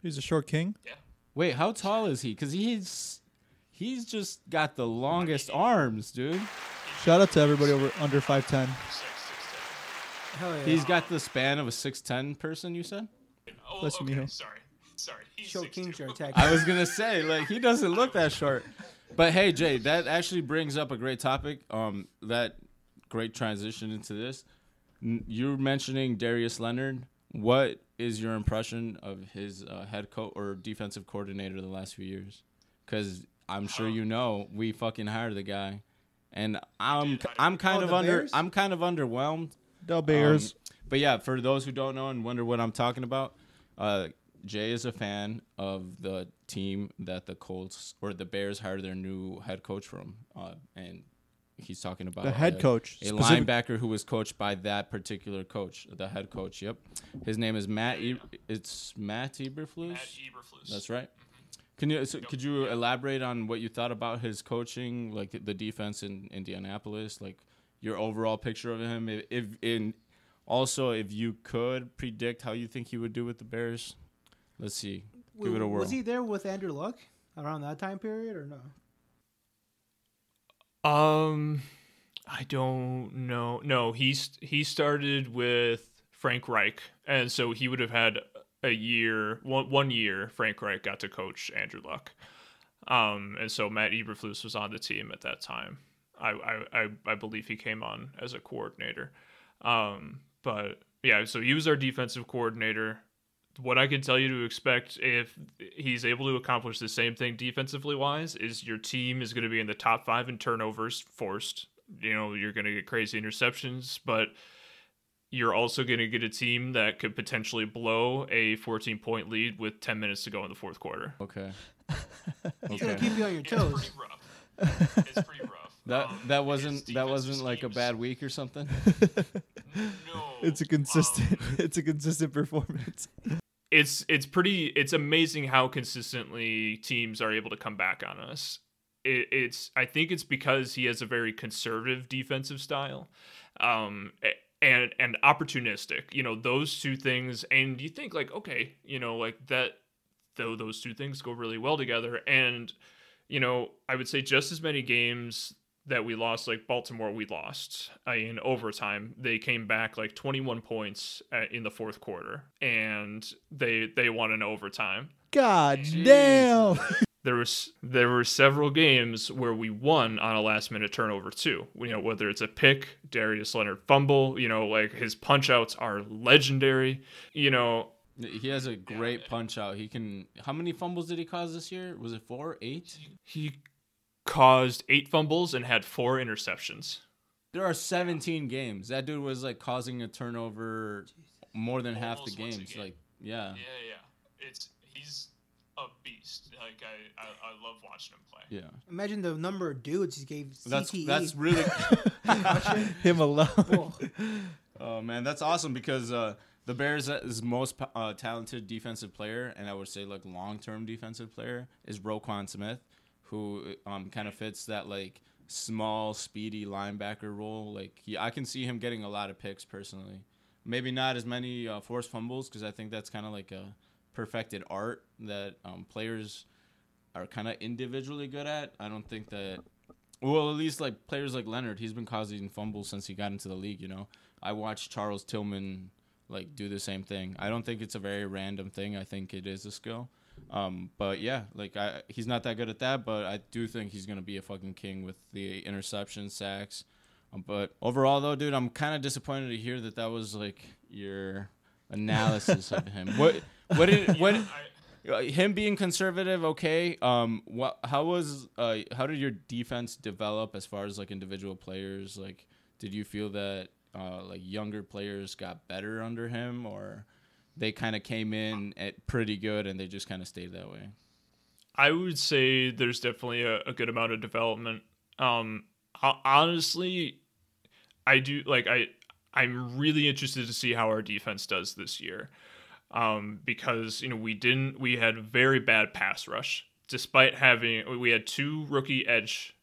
He's a short king. Wait, how tall is he? Because he's he's just got the longest arms, dude. Shout out to everybody over under five ten. Six, six, Hell yeah. He's got the span of a six ten person. You said. ten. Oh, Bless okay. mijo. Sorry, sorry. He's Show 6'2". Kings are attacking. I was gonna say like he doesn't look that short. But hey, Jay, that actually brings up a great topic. Um, that great transition into this. N- You're mentioning Darius Leonard. What is your impression of his uh, head coach or defensive coordinator the last few years? Because I'm sure you know we fucking hired the guy, and I'm I'm kind Oh, of under Bears? I'm kind of underwhelmed. Del Bears. Um, but yeah, for those who don't know and wonder what I'm talking about, uh, Jay is a fan of the team that the Colts or the Bears hired their new head coach from, uh, and he's talking about The head a- coach, a specific- linebacker who was coached by that particular coach, the head coach. Yep, his name is Matt. E- it's Matt Eberflus. Matt Eberflus. That's right. Can you so could you elaborate on what you thought about his coaching, like the defense in Indianapolis, like your overall picture of him? If, if in also if you could predict how you think he would do with the Bears, let's see. Give it a whirl. Was he there with Andrew Luck around that time period or no? Um, I don't know. No, he's he started with Frank Reich, and so he would have had a year, one one year. Frank Reich got to coach Andrew Luck, um, and so Matt Eberflus was on the team at that time. I I I, I believe he came on as a coordinator, um, but yeah, so he was our defensive coordinator. What I can tell you to expect if he's able to accomplish the same thing defensively wise is your team is going to be in the top five in turnovers forced. You know, you're going to get crazy interceptions, but you're also going to get a team that could potentially blow a 14 point lead with 10 minutes to go in the fourth quarter. Okay. [LAUGHS] He's gonna keep you on your It's toes. pretty rough. [LAUGHS] It's pretty rough. That Um, that wasn't that wasn't like a bad week or something. No, [LAUGHS] It's a consistent. um, it's a consistent performance. It's it's pretty it's amazing how consistently teams are able to come back on us. It, it's I think it's because he has a very conservative defensive style, um, and and opportunistic. You know those two things, and you think like okay, you know like that. Though those two things go really well together, and you know I would say just as many games that we lost, like Baltimore, we lost uh, in overtime. They came back like 21 points uh, in the fourth quarter, and they they won in overtime. God damn. [LAUGHS] There was there were several games where we won on a last minute turnover too. You know whether it's a pick, Darius Leonard fumble. You know like his punch outs are legendary. You know he has a great punch out. He can. How many fumbles did he cause this year? Was it four, eight? he caused eight fumbles and had four interceptions. There are 17 games. That dude was like causing a turnover more than half the Almost once a games. game. Like, yeah. yeah. Yeah. It's he's a beast. Like I, I, I love watching him play. Yeah. Imagine the number of dudes he gave CTE. That's that's really [LAUGHS] [LAUGHS] Him alone. Whoa. Oh man, that's awesome because uh, the Bears' is most uh, talented defensive player, and I would say like long-term defensive player is Roquan Smith, who um, kind of fits that like small, speedy linebacker role. Like he, I can see him getting a lot of picks personally. Maybe not as many uh, forced fumbles because I think that's kind of like a perfected art that um, players are kind of individually good at. I don't think that. Well, at least like players like Leonard, he's been causing fumbles since he got into the league. You know, I watched Charles Tillman like do the same thing. I don't think it's a very random thing. I think it is a skill. Um, but yeah, like I, he's not that good at that. But I do think he's gonna be a fucking king with the interception sacks. Um, but overall, though, dude, I'm kind of disappointed to hear that that was like your analysis of him. What what did [LAUGHS] what him being conservative? Okay. Um. What? How was? Uh. How did your defense develop as far as like individual players? Like, did you feel that uh like younger players got better under him, or they kind of came in at pretty good and they just kind of stayed that way? I would say there's definitely a, a good amount of development. Um, honestly, I do like I I'm really interested to see how our defense does this year, um, because you know we didn't we had very bad pass rush despite having we had two rookie edge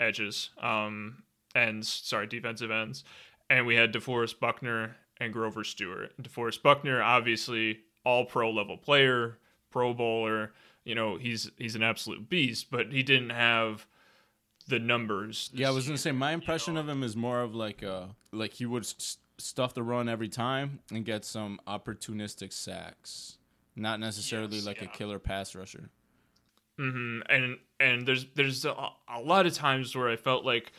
edges um ends sorry defensive ends and we had DeForest Buckner and Grover Stewart. DeForest Buckner obviously all pro level player, pro bowler, you know, he's he's an absolute beast, but he didn't have the numbers. Yeah, I was gonna say my impression of him is more of like uh like he would s- stuff the run every time and get some opportunistic sacks, not necessarily Yes, like a killer pass rusher. hmm And and there's there's a, a lot of times where I felt like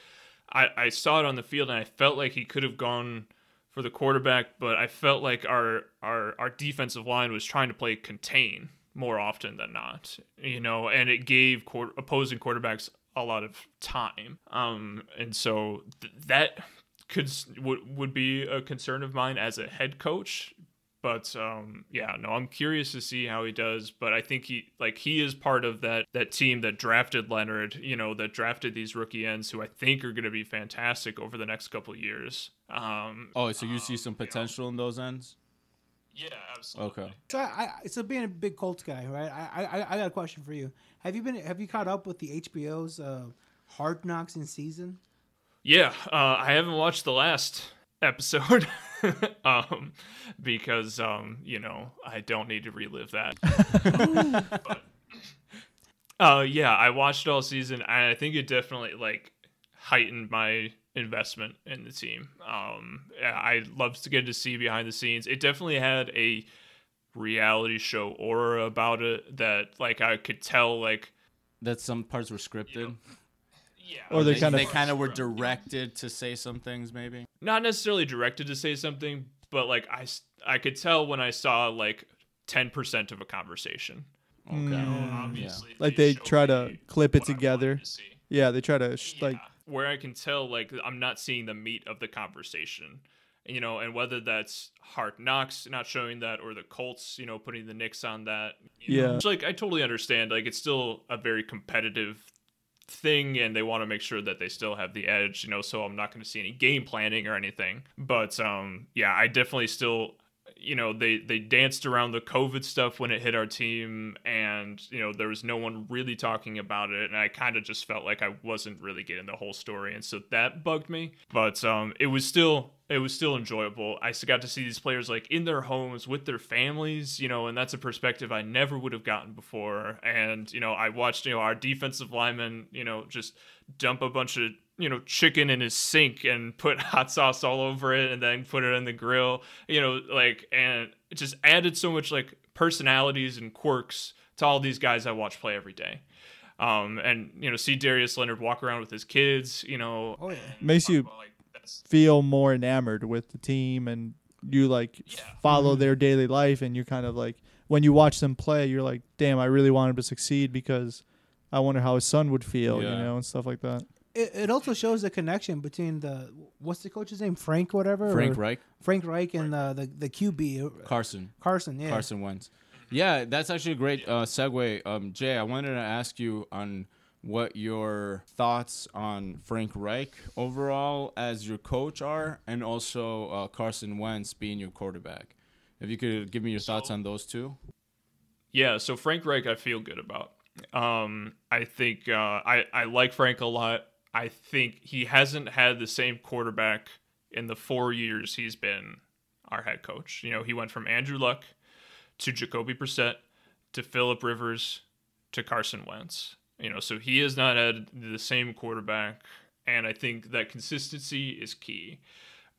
I I saw it on the field and I felt like he could have gone for the quarterback, but I felt like our our our defensive line was trying to play contain more often than not, you know, and it gave opposing quarterbacks a lot of time. Um, and so th- that could would would be a concern of mine as a head coach But um, yeah, no, I'm curious to see how he does. But I think he like he is part of that that team that drafted Leonard. You know, that drafted these rookie ends who I think are going to be fantastic over the next couple of years. Um, Oh, so you see some potential in those ends? yeah, absolutely. Okay. So, I, I, so being a big Colts guy, right? I, I, I got a question for you. Have you been? Have you caught up with the HBO's uh, Hard Knocks in season? Yeah, uh, I haven't watched the last episode [LAUGHS] um, because um, you know I don't need to relive that. [LAUGHS] but, uh, yeah, I watched all season, and I think it definitely like heightened my investment in the team. Um, yeah, I love to get to see behind the scenes. It definitely had a reality show aura about it that like I could tell like That some parts were scripted. Yeah Or they they, kind of- they kind of were directed to say some things, maybe. not necessarily directed to say something, but like I I could tell when I saw like 10% of a conversation. Okay. Mm. Obviously, Like they showed try to clip it what I wanted together. to. Yeah, they try to sh- like where I can tell like I'm not seeing the meat of the conversation. You know, and whether that's Hard Knocks not showing that or the Colts, you know, putting the nix on that. you know. Yeah. It's like I totally understand. Like it's still a very competitive thing and they want to make sure that they still have the edge, you know, so I'm not going to see any game planning or anything. But um yeah, I definitely still you know, they they danced around the COVID stuff when it hit our team and, you know, there was no one really talking about it and I kind of just felt like I wasn't really getting the whole story and so that bugged me. But um it was still it was still enjoyable. I still got to see these players like in their homes with their families, you know, and that's a perspective I never would have gotten before. And, you know, I watched, you know, our defensive lineman, you know, just dump a bunch of, you know, chicken in his sink and put [LAUGHS] hot sauce all over it and then put it in the grill, you know, like, and it just added so much like personalities and quirks to all these guys I watch play every day. Um, and, you know, see Darius Leonard walk around with his kids, you know, Oh yeah. makes you well, like, that's, feel more enamored with the team and you like follow their daily life and you're kind of like when you watch them play you're like damn i really want him to succeed because i wonder how his son would feel you know and stuff like that. It, it also shows the connection between the what's the coach's name? Frank whatever? Frank Reich, Frank Reich and the the, the QB Carson, Carson yeah. Carson Wentz. Yeah, that's actually a great uh, segue. Um, Jay, I wanted to ask you on what your thoughts on Frank Reich overall as your coach are, and also uh, Carson Wentz being your quarterback. If you could give me your thoughts on those two. Yeah, so Frank Reich, I feel good about. Um, I think uh, I I like Frank a lot. I think he hasn't had the same quarterback in the four years he's been our head coach. You know, he went from Andrew Luck to Jacoby Brissett to Philip Rivers to Carson Wentz. You know, so he has not had the same quarterback, and I think that consistency is key.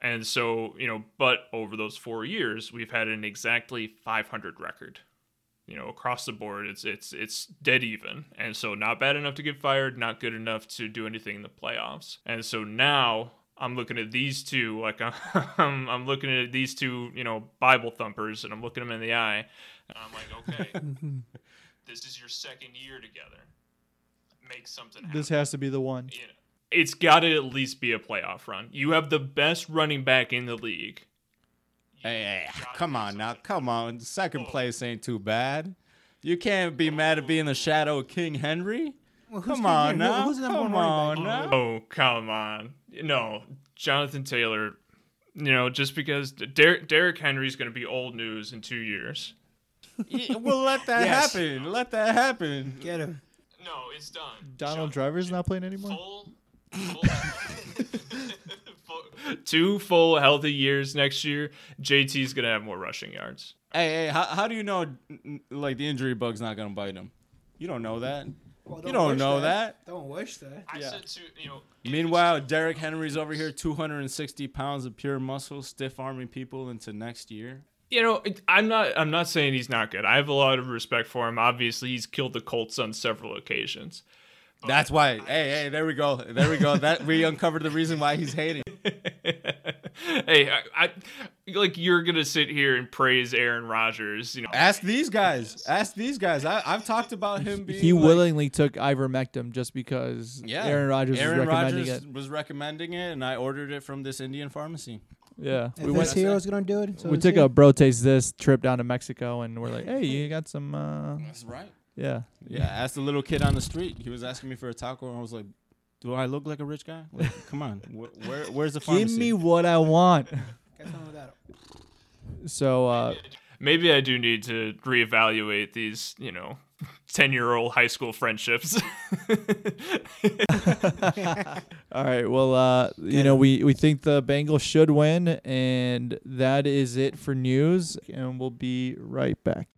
And so, you know, but over those four years, we've had an exactly 500 record you know across the board. It's it's it's dead even. And so not bad enough to get fired not good enough to do anything in the playoffs. And so now i'm looking at these two like [LAUGHS] i'm, I'm looking at these two you know bible thumpers and i'm looking them in the eye and i'm like okay [LAUGHS] this is your second year together make something happen this has to be the one you know, it's got to at least be a playoff run you have the best running back in the league Hey, hey, come on now, come on. Second oh. place ain't too bad. You can't be oh. mad at being the shadow of King Henry. Well, Come on Henry? Who- now, who's the number come one on back? now. Oh, come on. No, Jonathan Taylor, you know, just because Der- Derrick Henry's going to be old news in two years. Yeah, well, let that [LAUGHS] Yes. happen. Let that happen. Get him. No, it's done. donald driver's not playing anymore Full, [LAUGHS] two full healthy years next year. JT's going to have more rushing yards. Hey, hey, how, how do you know, like, the injury bug's not gonna bite him? You don't know that. Well, You don't know that. Don't wish that. I Yeah. said to, you know, Meanwhile, Derrick Henry's over here, 260 pounds of pure muscle, stiff arming people into next year. You know, I'm not. I'm not saying he's not good. I have a lot of respect for him. Obviously, he's killed the Colts on several occasions. That's why. Hey, hey, there we go. There we go. That we uncovered the reason why he's hating. [LAUGHS] hey, I, I like you're gonna sit here and praise Aaron Rodgers. You know, Ask these guys. Ask these guys. I, I've talked about him being. he like- willingly took ivermectin just because Yeah, Aaron Rodgers Aaron was recommending Rodgers it was recommending it, and I ordered it from this Indian pharmacy. Yeah, If we this went. hero's gonna do it, so we is took he. a bro taste this trip down to Mexico, and we're like, "Hey, you got some?" Uh, That's right. yeah, Yeah, I asked the little kid on the street. He was asking me for a taco, and I was like, "Do I look like a rich guy? Like, [LAUGHS] come on, wh- where, where's the pharmacy?" give me what I want. Get some of that. So, uh, Maybe I do need to reevaluate these, you know, 10 year old high school friendships. [LAUGHS] all right. Well, uh, you know, we we think the Bengals should win, and that is it for news. And we'll be right back.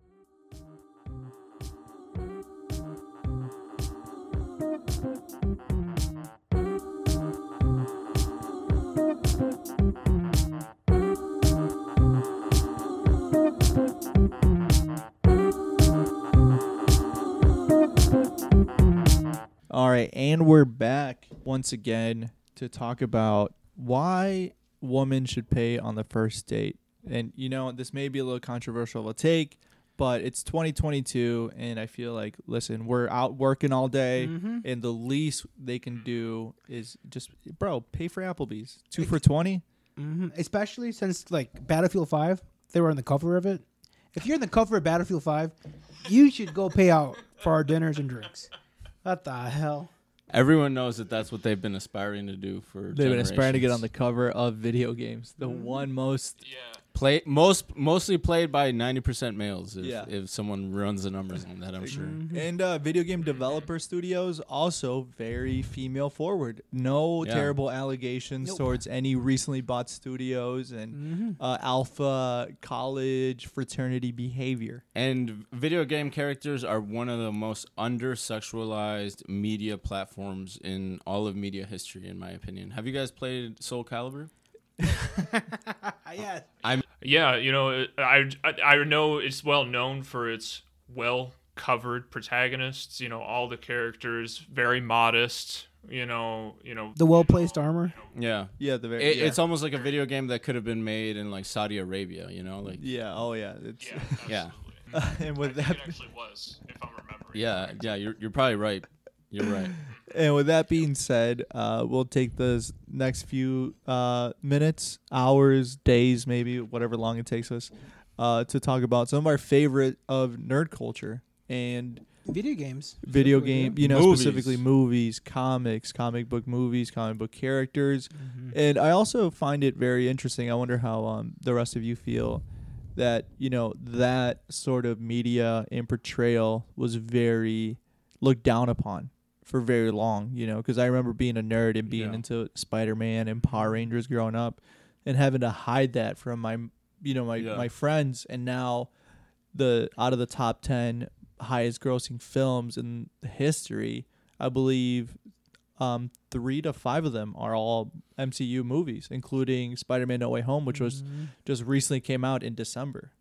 All right, and we're back once again to talk about why women should pay on the first date. And you know, this may be a little controversial of a take, but it's 2022 and I feel like listen, we're out working all day Mm-hmm. and the least they can do is just bro, pay for Applebee's. 2 for 20? hmm Especially since like Battlefield Five, they were on the cover of it. If you're in the cover of Battlefield Five, you should go pay out for our dinners and drinks. What the hell? Everyone knows that that's what they've been aspiring to do for. They've been aspiring to get on the cover of video games. The Mm-hmm. one most play most mostly played by ninety percent males. If, Yeah. if someone runs the numbers on that, I'm sure. And uh, video game developer studios also very female forward. No Yeah. terrible allegations Nope. towards any recently bought studios and uh, alpha college fraternity behavior. And video game characters are one of the most under sexualized media platforms in all of media history, in my opinion. Have you guys played Soul Calibur? [LAUGHS] yeah. I'm yeah, you know, I, I, I know it's well known for its well covered protagonists, you know, all the characters very modest, you know, you know, The well placed armor. Yeah. Yeah, the very It, yeah. It's almost like a video game that could have been made in like Saudi Arabia, you know? Like, yeah. Oh yeah. It's, yeah. [LAUGHS] [LAUGHS] and with that actually was, if I'm remembering. Yeah, yeah, you're, you're probably right. You're right. And with that being said, uh, we'll take those next few uh, minutes, hours, days, maybe whatever long it takes us, uh, to talk about some of our favorite of nerd culture and Video games. video Specifically, game. You know, Movies. specifically movies, comics, comic book movies, comic book characters, Mm-hmm. and I also find it very interesting. I wonder how um, the rest of you feel that you know that sort of media and portrayal was very looked down upon for very long. You know, because I remember being a nerd and being Yeah. into Spider Man and Power mm-hmm. Rangers growing up, and having to hide that from my you know my Yeah. my friends, and now the out of the top 10 highest grossing films in history i believe um, three to five of them are all mcu movies including spider-man no way home which was mm-hmm. just recently came out in december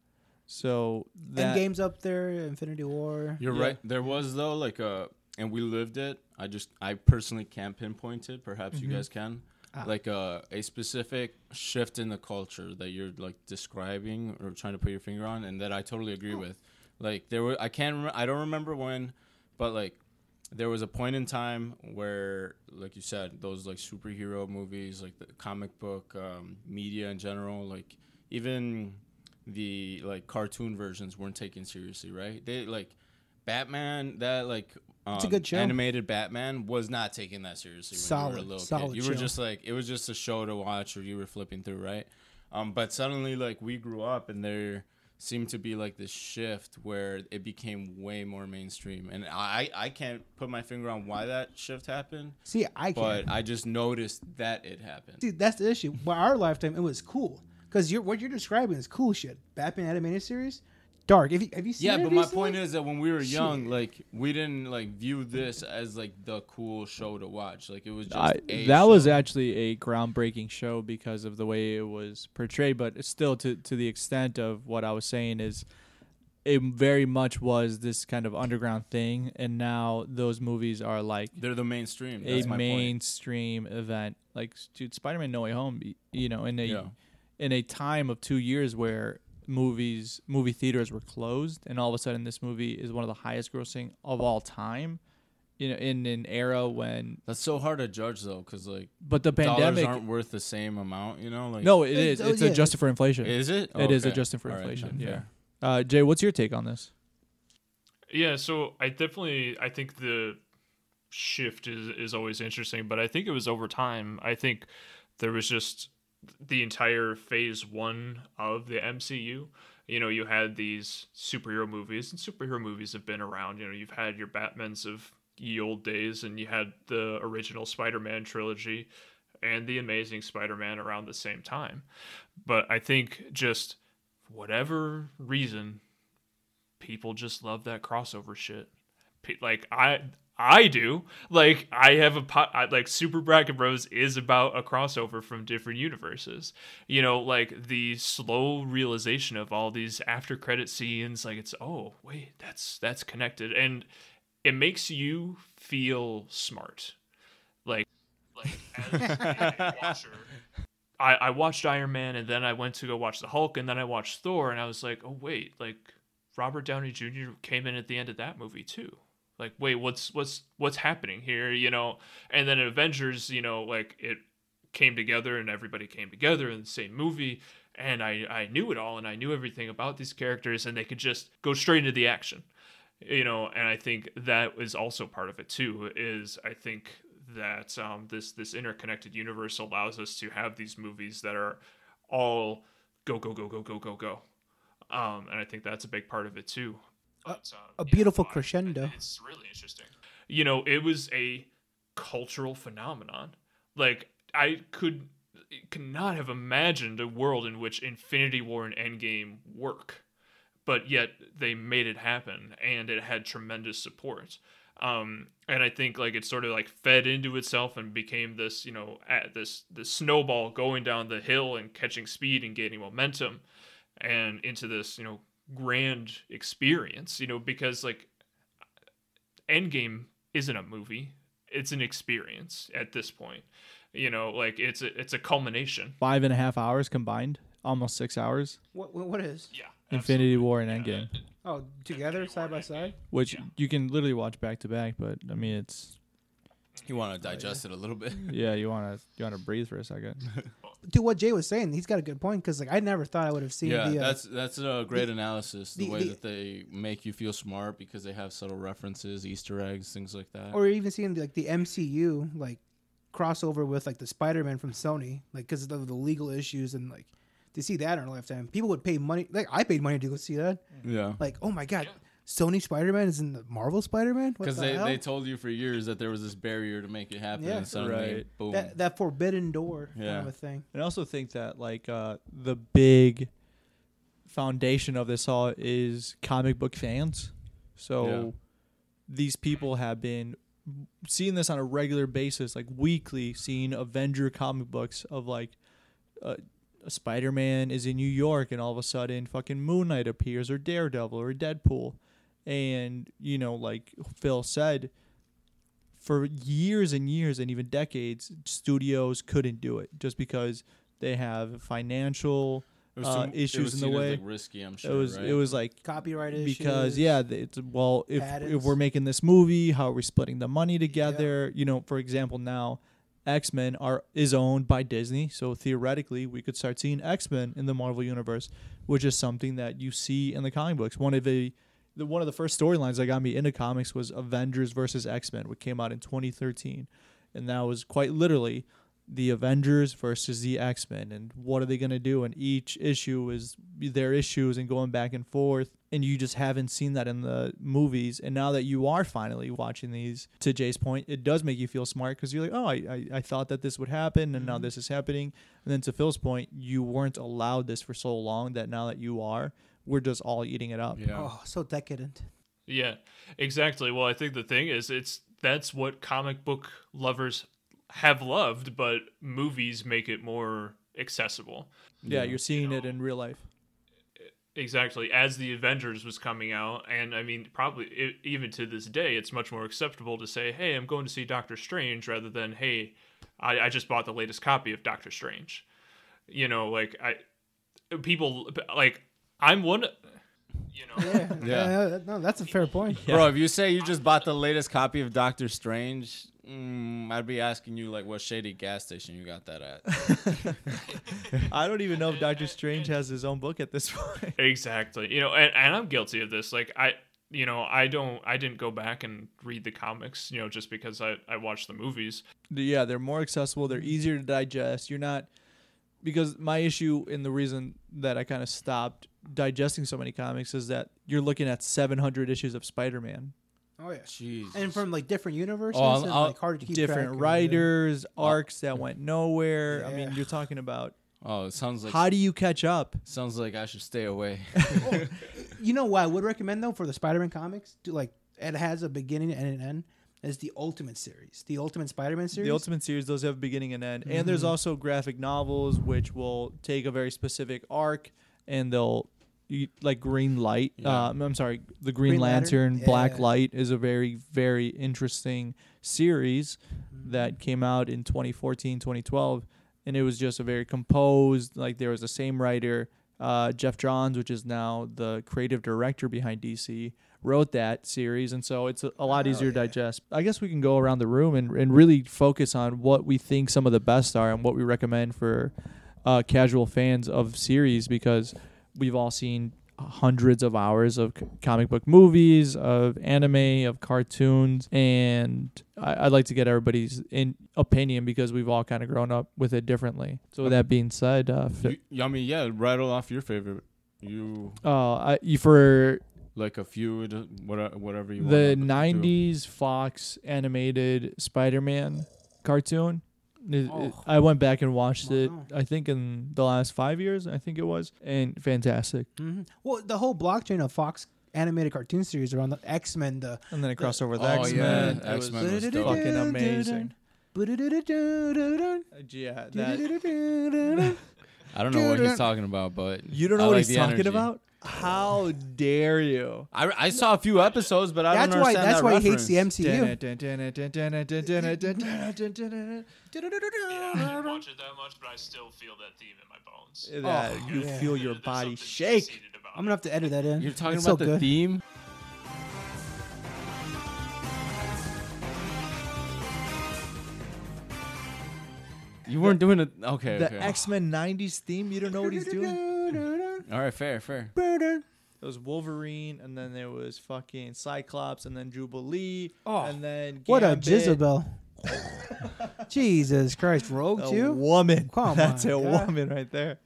so that Endgame's up there. Infinity War. You're Yeah. right. There was though like a, and we lived it. I just, I personally can't pinpoint it. Perhaps you guys can. Ah. Like a a specific shift in the culture that you're like describing or trying to put your finger on, and that I totally agree with. Like there were, I can't, rem- I don't remember when, but like there was a point in time where, like you said, those like superhero movies, like the comic book um, media in general, like even the like cartoon versions weren't taken seriously, right? They like Batman that like um, a good show. animated Batman was not taken that seriously when you were Solid, a little solid kid. You were just like it was just a show to watch or you were flipping through, right? Um, but suddenly like we grew up and there seemed to be like this shift where it became way more mainstream, and I I can't put my finger on why that shift happened, See, I can't. but I just noticed that it happened. See, that's the issue. By our lifetime, it was cool because you're what you're describing is cool shit. Batman animated series, dark. Have you have you seen? Yeah, it but my recently? point is that when we were young, Shit. like we didn't like view this as like the cool show to watch. Like it was just I, a that was actually a groundbreaking show because of the way it was portrayed but still to to the extent of what i was saying is it very much was this kind of underground thing and now those movies are like they're the mainstream. a That's my point. mainstream event like dude spider-man no way home you know in a Yeah. in a time of two years where movies movie theaters were closed and all of a sudden this movie is one of the highest grossing of all time you know in an era when That's so hard to judge though, because like but the dollars pandemic aren't worth the same amount. You know, like no it It's- is oh, it's yeah. adjusted for inflation is it? It is Okay. adjusted for All right, inflation, then, yeah. uh jay what's your take on this Yeah, so I definitely I think the shift is is always interesting, but I think it was over time. I think there was just the entire phase 1 of the MCU. You know, you had these superhero movies and superhero movies have been around. You know, you've had your Batmans of ye old days and you had the original Spider-Man trilogy and the Amazing Spider-Man around the same time. But I think just whatever reason people just love that crossover shit. Like I I do. Like I have a pot. I, like Super Bracket Bros is about a crossover from different universes. You know, like the slow realization of all these after credit scenes like it's oh, wait, that's that's connected and it makes you feel smart. Like like as a [LAUGHS] watcher I, I watched Iron Man and then I went to go watch the Hulk and then I watched Thor and I was like, oh wait, like Robert Downey Jr. came in at the end of that movie too. Like, wait, what's what's what's happening here? You know, and then Avengers, you know, like it came together and everybody came together in the same movie and I, I knew it all and I knew everything about these characters and they could just go straight into the action. You know, and I think that is also part of it too, is I think that um, this this interconnected universe allows us to have these movies that are all go go go go go go go um, and I think that's a big part of it too. But, um, a yeah, beautiful no, I- crescendo. It's really interesting. You know, it was a cultural phenomenon. Like I could could not have imagined a world in which Infinity War and Endgame work, but yet they made it happen, and it had tremendous support. Um, and I think like it sort of like fed into itself and became this, you know, at this this snowball going down the hill and catching speed and gaining momentum and into this you know grand experience you know because like endgame isn't a movie. It's an experience at this point. You know like it's a, it's a culmination. Five and a half hours combined? Almost six hours? What what, what is? yeah infinity war and endgame. Oh, together side by side. which you can literally watch back to back but i mean it's You want to digest it a little bit. [LAUGHS] [LAUGHS] yeah you want to you want to breathe for a second [LAUGHS] To what Jay was saying, he's got a good point because like I never thought I would have seen Yeah, the. Uh, that's that's a great analysis. The, the- way the- that they make you feel smart because they have subtle references, Easter eggs, things like that. or even seeing like the MCU like crossover with like the Spider-Man from Sony, like because of the legal issues and like to see that in a lifetime, people would pay money. Like I paid money to go see that. yeah, Like, oh my god, Sony Spider-Man is in the Marvel Spider-Man. Because the they, hell? they told you for years that there was this barrier to make it happen, Yeah. and suddenly, Right. boom. that that forbidden door kind Yeah. of a thing. And I also think that like uh, the big foundation of this all is comic book fans. So Yeah. these people have been seeing this on a regular basis, like weekly, seeing Avenger comic books of like uh, Spider Man is in New York, and all of a sudden, fucking Moon Knight appears, or Daredevil, or Deadpool, and you know, like Phil said, for years and years and even decades, studios couldn't do it just because they have financial uh, too- issues in the seen as, way. like, risky, I'm sure. it was right? it was like Copyright issues. because yeah it's well if if we're making this movie how are we splitting the money together you know for example now x-men are is owned by disney so theoretically we could start seeing x-men in the marvel universe which is something that you see in the comic books one of the the one of the first storylines that got me into comics was avengers versus x-men which came out in 2013 and that was quite literally the Avengers versus the X Men, and what are they going to do? And each issue is their issues and going back and forth. And you just haven't seen that in the movies. And now that you are finally watching these, to Jay's point, it does make you feel smart because you're like, oh, I, I, I thought that this would happen, and now mm-hmm. this is happening. And then to Phil's point, you weren't allowed this for so long that now that you are, we're just all eating it up. yeah. Oh, so decadent. Yeah, exactly. Well, I think the thing is, it's that's what comic book lovers have loved, but movies make it more accessible. Yeah, you're seeing it in real life. Exactly. As the Avengers was coming out, and I mean, probably e even to this day, it's much more acceptable to say, "Hey, I'm going to see Doctor Strange," rather than, "Hey, I, I just bought the latest copy of Doctor Strange." You know, like I, people like I'm one. You know, [LAUGHS] Yeah, Yeah. yeah. No, that's a fair point. Bro, if you say you just bought the latest copy of Doctor Strange, mm, I'd be asking you like what shady gas station you got that at. [LAUGHS] I don't even know if Doctor Strange has his own book at this point. [LAUGHS] exactly. You know, and, and I'm guilty of this. Like I, you know, I don't, I didn't go back and read the comics. You know, just because I I watched the movies. yeah, they're more accessible. They're easier to digest. You're not because my issue and the reason that I kind of stopped digesting so many comics is that you're looking at 700 issues of Spider-Man, Oh yeah. Jeez. And from like different universes, Oh, and like hard to keep track different of, writers, arcs that went nowhere. I mean, you're talking about oh, it sounds like how do you catch up? sounds like I should stay away. [LAUGHS] You know what I would recommend though for the Spider-Man comics? Do like it has a beginning and an end. Is the Ultimate series, the Ultimate Spider-Man series? The Ultimate series, those have a beginning and end. And there's Mhm. also graphic novels, which will take a very specific arc and they'll, you, like Green Light. Yeah. Um, I'm sorry, the Green, Green Lantern? Lantern, Black Light is a very, very interesting series Mm-hmm. that came out in 2014, 2012. And it was just a very composed, like there was the same writer, uh, Geoff Johns, which is now the creative director behind DC, wrote that series. And so it's a, a lot Oh, easier to digest. I guess we can go around the room and, and really focus on what we think some of the best are and what we recommend for uh, casual fans of series because we've all seen hundreds of hours of comic book movies, of anime, of cartoons, and I, I'd like to get everybody's in opinion because we've all kind of grown up with it differently. So with that being said, uh, fi- you, I mean, yeah, rattle off your favorite. You uh, I, you- for like a few, whatever, whatever you want. the '90s Fox animated Spider-Man cartoon. It- it- Oh. I went back and watched it. I think in the last five years, I think it was, and fantastic. hmm Well, the whole blockchain of Fox animated cartoon series around the X Men, the And then it crossed over with Oh, X Men. yeah, X-Men was dope. fucking amazing. Uh, Yeah, that [LAUGHS] I don't know what he's talking about, but you don't know I what like he's talking energy. about. How dare you? I, I saw a few episodes, but I That's don't why. understand That's that why he hates the MCU. I didn't watch it that much, but I still feel that theme in my bones. That Oh, you yeah. feel your body shake. I'm gonna have to edit that in. You're talking It's about so the good. theme. You weren't doing it. Okay, The okay. X Men '90s theme. You don't know what he's doing. [LAUGHS] All right, fair, fair. It was Wolverine, and then there was fucking Cyclops, and then Jubilee, Oh, and then What a Gambit, Jezebel! [LAUGHS] Jesus Christ, Rogue A too. woman. Come [LAUGHS] That's on, a God. woman right there.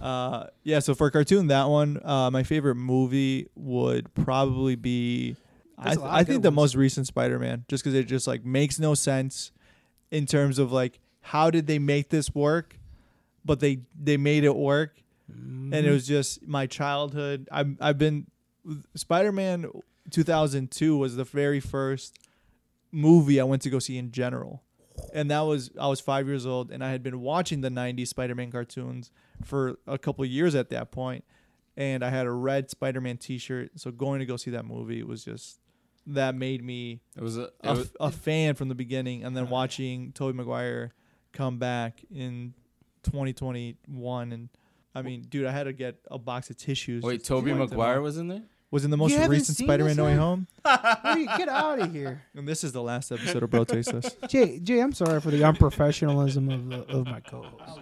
Uh, yeah. So for a cartoon, that one, uh, my favorite movie would probably be. I, There's a th- I think good the most recent Spider-Man, just because it just like makes no sense in terms of like how did they make this work, but they they made it work, and Mm-hmm. it was just my childhood. I've I've been Spider-Man 2002 was the very first movie I went to go see in general. And that was I was 5 years old and I had been watching the 90s Spider-Man cartoons for a couple of years at that point and I had a red Spider-Man t-shirt so going to go see that movie was just that made me It was a. It a, was, a fan from the beginning and then [SIGHS] watching Tobey Maguire come back in 2021 and I mean dude I had to get a box of tissues wait, just Tobey to Maguire was in there. was in the most You haven't recent seen Spider-Man this No Way yet? Home [LAUGHS] What Get out of here, [LAUGHS] and this is the last episode of Bro Taste This. Jay. Jay, I'm sorry for the unprofessionalism of the, of my co-host.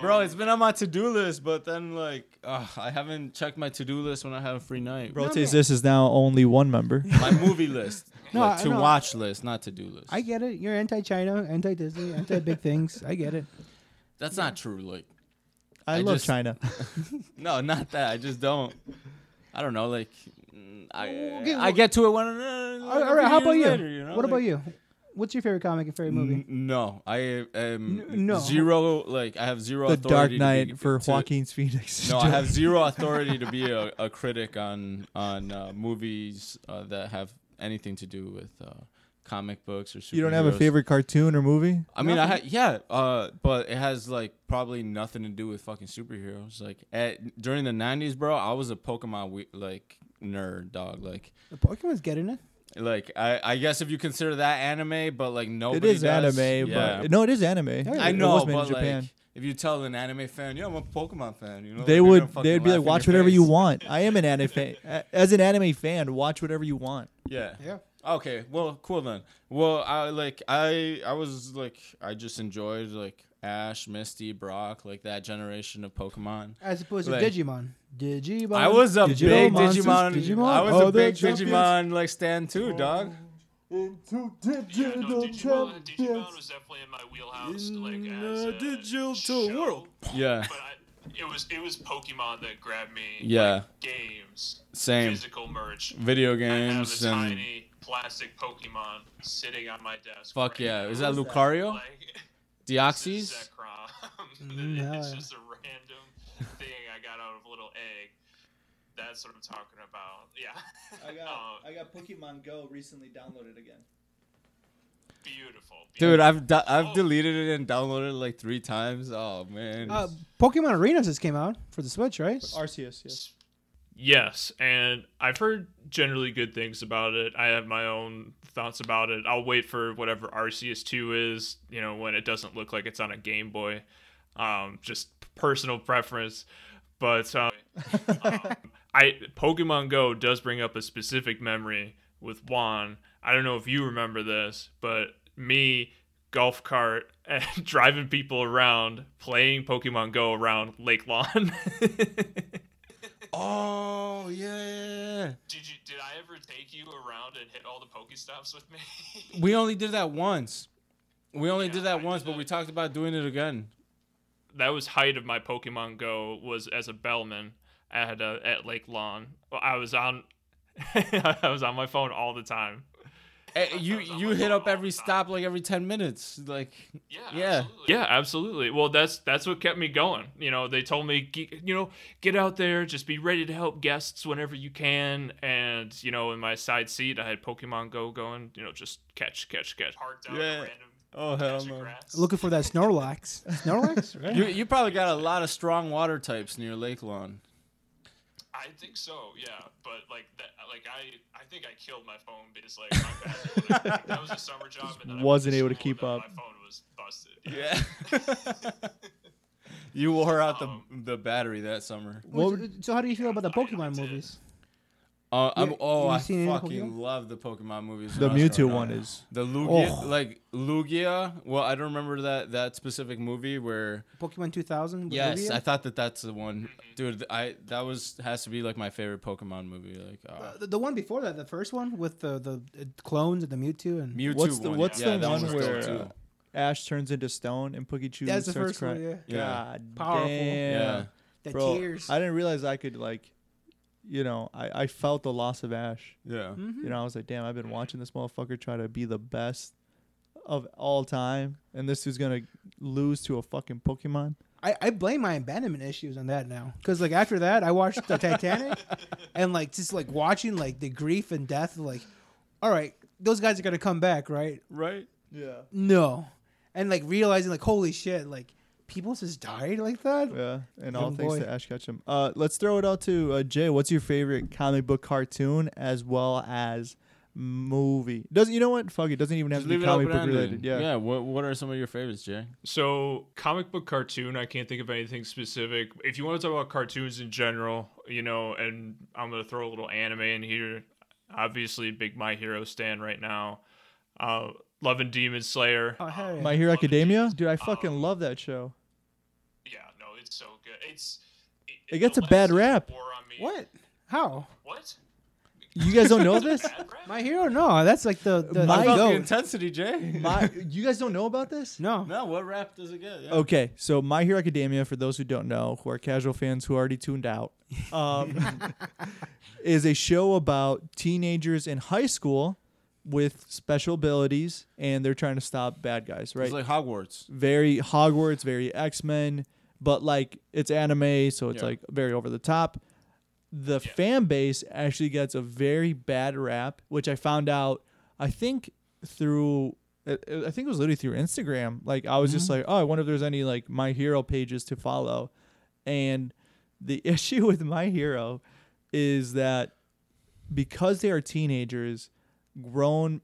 Bro, it's been on my to-do list, but then like, uh, I haven't checked my to-do list when I have a free night. Bro No, This is now only one member. [LAUGHS] my movie list, [LAUGHS] No, like, I- to no. watch list, not to-do list. I get it. You're anti-China, anti-Disney, anti-big things. I get it. That's not true. Like, I, I love just- China. [LAUGHS] no, not that. I just don't. I don't know. Like, mm, I Okay, I well- get to it when. Uh, All right, all right, how about you? Later, you know? what about you? What's your favorite comic and favorite movie? N- no, I am N- no. zero. Like, I have zero. the authority Dark to be- Knight for to- Joaquin Phoenix. [LAUGHS] No, I have [LAUGHS] zero authority to be a, a critic on on uh, movies uh, that have anything to do with uh, comic books or superheroes. You don't have a favorite cartoon or movie? I mean, I ha- yeah, uh, but it has like probably nothing to do with fucking superheroes. Like at during the '90s, bro, I was a Pokemon we- like nerd, dog. Like, The Pokemon's getting it. Like I, I guess if you consider that anime, but like nobody is does. anime, yeah. but no, it is anime. Yeah, I It know, was made but in Japan. like, if you tell an anime fan, yeah, I'm a Pokemon fan, you know, They they're would. They'd be like, watch your whatever you want. I am an anime fan. [LAUGHS] As an anime fan, watch whatever you want. Yeah. Yeah. Okay. Well, cool then. Well, I like I I was like I just enjoyed like Ash, Misty, Brock, like that generation of Pokemon. As opposed to Like- Digimon. Digimon. I was a Digital big monsters, Digimon. Digimon? I was Oh, a big champions. Digimon like stan too, dog. Into Yeah, no, Digimon, Digimon was definitely in my wheelhouse, like as a digital show, world. Yeah. But I, it was it was Pokemon that grabbed me. Yeah. like, games, Same. physical merch. Video I have games a and tiny plastic Pokemon sitting on my desk. fuck right yeah. now. Is that Lucario? Like, [LAUGHS] Deoxys? No. [LAUGHS] it's just a random thing I got out of a little egg. That's what I'm talking about. Yeah. Uh, [LAUGHS] I got Pokemon Go recently downloaded again. beautiful. Dude. I've do- I've Oh. deleted it and downloaded it like three times. Oh man. Uh, Pokemon Arena just came out for the Switch, right? Arceus, yes. Yes, and I've heard generally good things about it. I have my own thoughts about it. I'll wait for whatever Arceus 2 is, you know, when it doesn't look like it's on a Game Boy. Um, just personal preference. But um, um, [LAUGHS] I Pokemon Go does bring up a specific memory with Juan. I don't know if you remember this, but me golf cart [LAUGHS] and driving people around playing Pokemon Go around Lake Lawn. [LAUGHS] oh yeah. Did you? Did I ever take you around and hit all the Pokestops with me? [LAUGHS] We only did that once. We only Yeah, did I that did once, but that. we talked about doing it again. that was height of my Pokemon Go was as a bellman at uh, at Lake Lawn. I was on. [LAUGHS] I was on my phone all the time. Eh, you you my hit up every stop like every ten minutes. Like Yeah, Yeah. absolutely. yeah, absolutely. Well, that's that's what kept me going. You know, they told me, you know, get out there, just be ready to help guests whenever you can. And you know, in my side seat, I had Pokemon Go going. You know, just catch, catch, catch. Parked out Yeah. random oh hell no. grass. Looking for that Snorlax. [LAUGHS] Snorlax, right? You you probably got a lot of strong water types near Lake Lawn. I think so, yeah. But like that, like I, I think I killed my phone because like my battery, like, [LAUGHS] that was a summer job, and then I Wasn't able to keep up. My phone was busted. Yeah. [LAUGHS] you wore out the Um, the battery that summer. Well, so how do you feel about the I- I Pokemon did. Movies? Uh, I'm, oh, I seen fucking love the Pokemon movies. The when Mewtwo one is. the Lugia, Oh. like Lugia. Well, I don't remember that that specific movie where. Pokemon 2000? with Yes, Lugia? I thought that that's the one, dude. I that was has to be like my favorite Pokemon movie. Like uh, Uh, the, the one before that, the first one with the the uh, clones and the Mewtwo and Mewtwo. What's the one. What's yeah, the that one was where uh, Ash turns into stone and Pikachu that's the first crying? one. Yeah, Yeah. God Powerful. damn. Yeah. the Bro, tears. I didn't realize I could like, you know, I, I felt the loss of Ash. Yeah. Mhm. You know, I was like, damn, I've been watching this motherfucker try to be the best of all time, and this is gonna lose to a fucking Pokemon. I, I blame my abandonment issues on that now because like after that I watched the Titanic [LAUGHS] and like just like watching like the grief and death like all right those guys are gonna come back right Right. Yeah. no and like realizing like holy shit like people just died like that Yeah, and all Young thanks boy. to Ash Ketchum. Uh, let's throw it out to uh, Jay. What's your favorite comic book cartoon as well as movie? Doesn't you know what? Fuck it. Doesn't even have Just to be it comic open book related. Yeah. Yeah. What What are some of your favorites, Jay? So, comic book cartoon, I can't think of anything specific. If you want to talk about cartoons in general, you know, and I'm going to throw a little anime in here. Obviously, big My Hero stand right now. Uh, Love and Demon Slayer. oh hell yeah. My Hero Academia, dude. I fucking um, love that show. Yeah, no, it's so good. It's It gets a bad rap. war on me- what how What? You guys don't know [LAUGHS] this? My hero no that's like the the My About the intensity, Jay. My, you guys don't know about this? no no, what rap does it get? Yeah. Okay, so My Hero Academia, for those who don't know, who are casual fans who already tuned out, um, [LAUGHS] is a show about teenagers in high school with special abilities, and they're trying to stop bad guys, right? It's like Hogwarts. very Hogwarts, very X Men, but like it's anime, so it's Yeah. like very over the top. The Yeah. fan base actually gets a very bad rap, which I found out, I think through, I I think it was literally through Instagram. Like I was just mm-hmm. like, oh, I wonder if there's any like My Hero pages to follow, and the [LAUGHS] issue with My Hero is that because they are teenagers, grown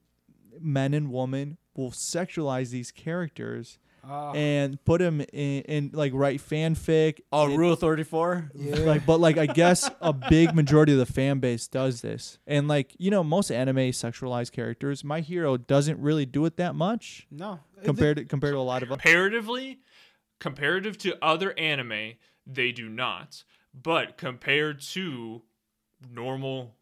men and women will sexualize these characters Ah. and put him in, in like write fanfic. Oh, and- Rule Thirty Four. Yeah. like but like I guess a big majority of the fan base does this. And like, you know, most anime sexualized characters, my hero doesn't really do it that much no. compared to compared to a lot of other comparatively comparative to other anime they do not but compared to normal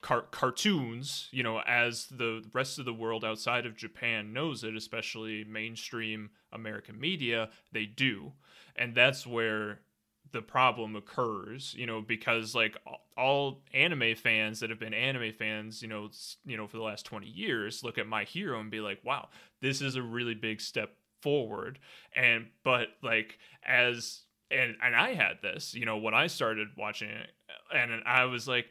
car- cartoons you know as the rest of the world outside of japan knows it especially mainstream american media they do. And that's where the problem occurs you know because like all- anime fans that have been anime fans you know you know for the last 20 years look at my hero and be like wow this is a really big step forward. And but like as and and I had this you know when I started watching it and I was like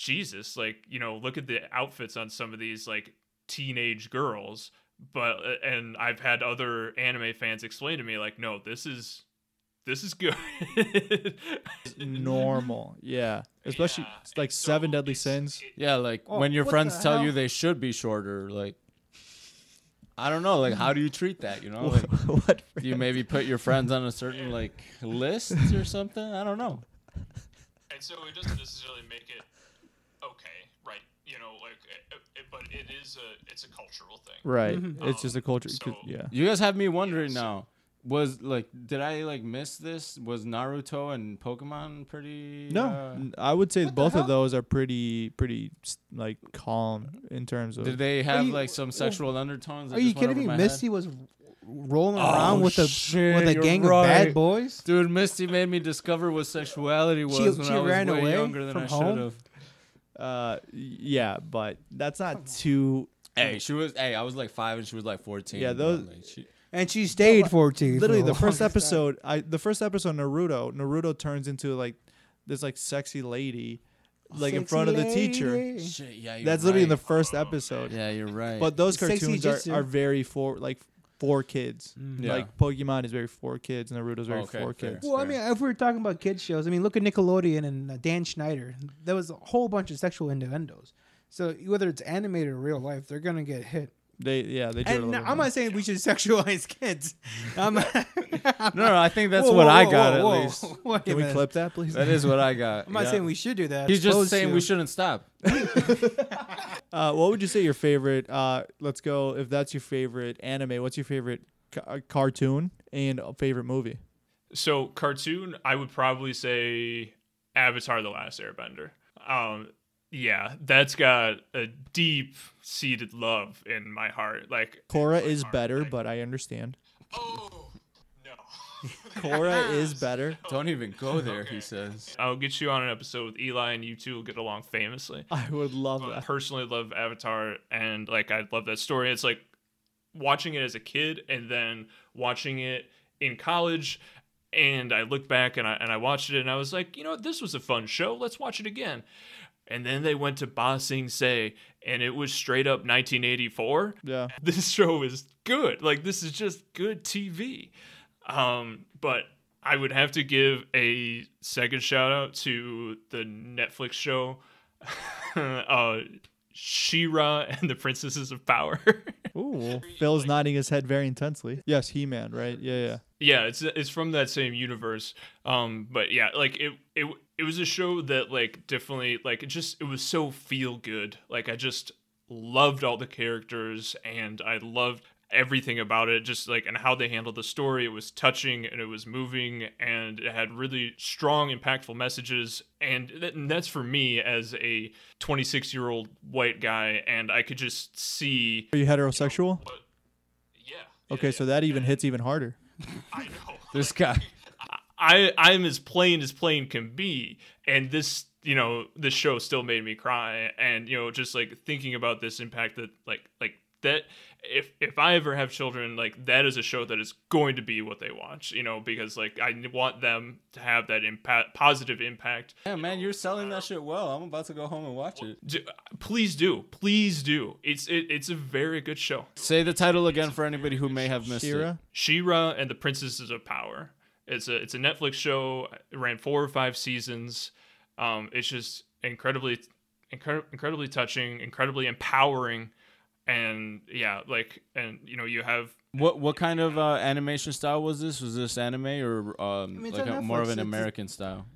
Jesus like you know look at the outfits on some of these like teenage girls but uh, and I've had other anime fans explain to me like no this is this is good [LAUGHS] normal. Yeah. Especially Yeah, it's like so seven deadly sins. Yeah, like Oh, when your friends the tell you they should be shorter, like I don't know, like how do you treat that? You know, like, [LAUGHS] what do you maybe put your friends on a certain like list or something? I don't know. and so it doesn't necessarily make it okay right you know like it, it, but it is a it's a cultural thing Right. Mhm. It's just a culture. So- yeah. You guys have me wondering so- now. Was like, did I like miss this? Was Naruto and Pokemon pretty? No, uh, n- I would say both of those are pretty, pretty like calm in terms of. did they have you- like some sexual undertones? Are you kidding me? my Misty head? was rolling Oh, around with a shit, with a you're gang of bad boys. Dude, Misty made me discover what sexuality was She- when she I was ran way away younger than I home? should have. Uh, yeah, but that's not too. Hey, she was. Hey, I was like five and she was like fourteen. Yeah, those- like, she- And she stayed 14. for Literally, the longest first time. episode, I the first episode Naruto, Naruto turns into like this like sexy lady, like in front of the teacher. Shit, yeah, you're That's literally in the first episode. Yeah, you're right. But those cartoons are, are very for like for kids. Mm. Yeah. Like Pokemon is very for kids, Naruto's very Okay, for fair. kids. Well, I mean, if we are talking about kids shows, I mean, look at Nickelodeon and uh, Dan Schneider. There was a whole bunch of sexual innuendos. So whether it's animated or real life, they're gonna get hit. They yeah they do. And little I'm bit. not saying we should [LAUGHS] sexualize kids. I'm not- [LAUGHS] no, no, I think that's Whoa, what whoa, I got whoa, at least. whoa. Wait Can we minute. clip that, please? That is what I got. I'm not yeah. saying we should do that. He's just saying to. we shouldn't stop. [LAUGHS] Uh, what would you say your favorite? Uh, let's go. If that's your favorite anime, what's your favorite ca- uh, cartoon and a favorite movie? So cartoon, I would probably say Avatar: The Last Airbender. Um, yeah, that's got a deep seated love in my heart. Like, Korra is better, but I understand. oh no, [LAUGHS] Korra [LAUGHS] is better. Don't even go there, Okay. he says. I'll get you on an episode with Eli, and you two will get along famously. [LAUGHS] I would love But that. personally love Avatar, and like I love that story. It's like watching it as a kid, and then watching it in college. And I look back and I and I watched it, and I was like, you know, this was a fun show. Let's watch it again. And then they went to Ba Sing Se, and it was straight up 1984 Yeah. [LAUGHS] this show is good. Like this is just good TV. Um, but I would have to give a second shout out to the Netflix show, [LAUGHS] uh, She-Ra and the Princesses of Power. [LAUGHS] Ooh. Phil's nodding his head very intensely. Yes, He Man, right? Yeah, yeah. yeah, it's it's from that same universe. Um, but yeah, like it it it was a show that like definitely like it just it was so feel good. Like I just loved all the characters and I loved everything about it just like and how they handled the story it was touching and it was moving and it had really strong impactful messages and, that, and that's for me as a 26 year old white guy and i could just see Are you heterosexual? what yeah Okay, yeah, so that even hits even harder. i know [LAUGHS] This guy. I I'm as plain as plain can be, and this you know this show still made me cry, and you know just like thinking about this impact that like like that if if I ever have children, like that is a show that is going to be what they watch, you know, because like I want them to have that impact positive impact. Yeah, man, you're selling that shit well. I'm about to go home and watch it. Do, please do, please do. It's it, it's a very good show. Say the title again for anybody who may have missed She-Ra? it. She-Ra and the Princesses of Power. It's a it's a Netflix show. It ran four or five seasons. Um, it's just incredibly, incre- incredibly touching, incredibly empowering, and yeah, like and you know you have What what kind of uh, animation style was this? Was this anime or um, mean, like on a, more of Netflix. an It's- American style?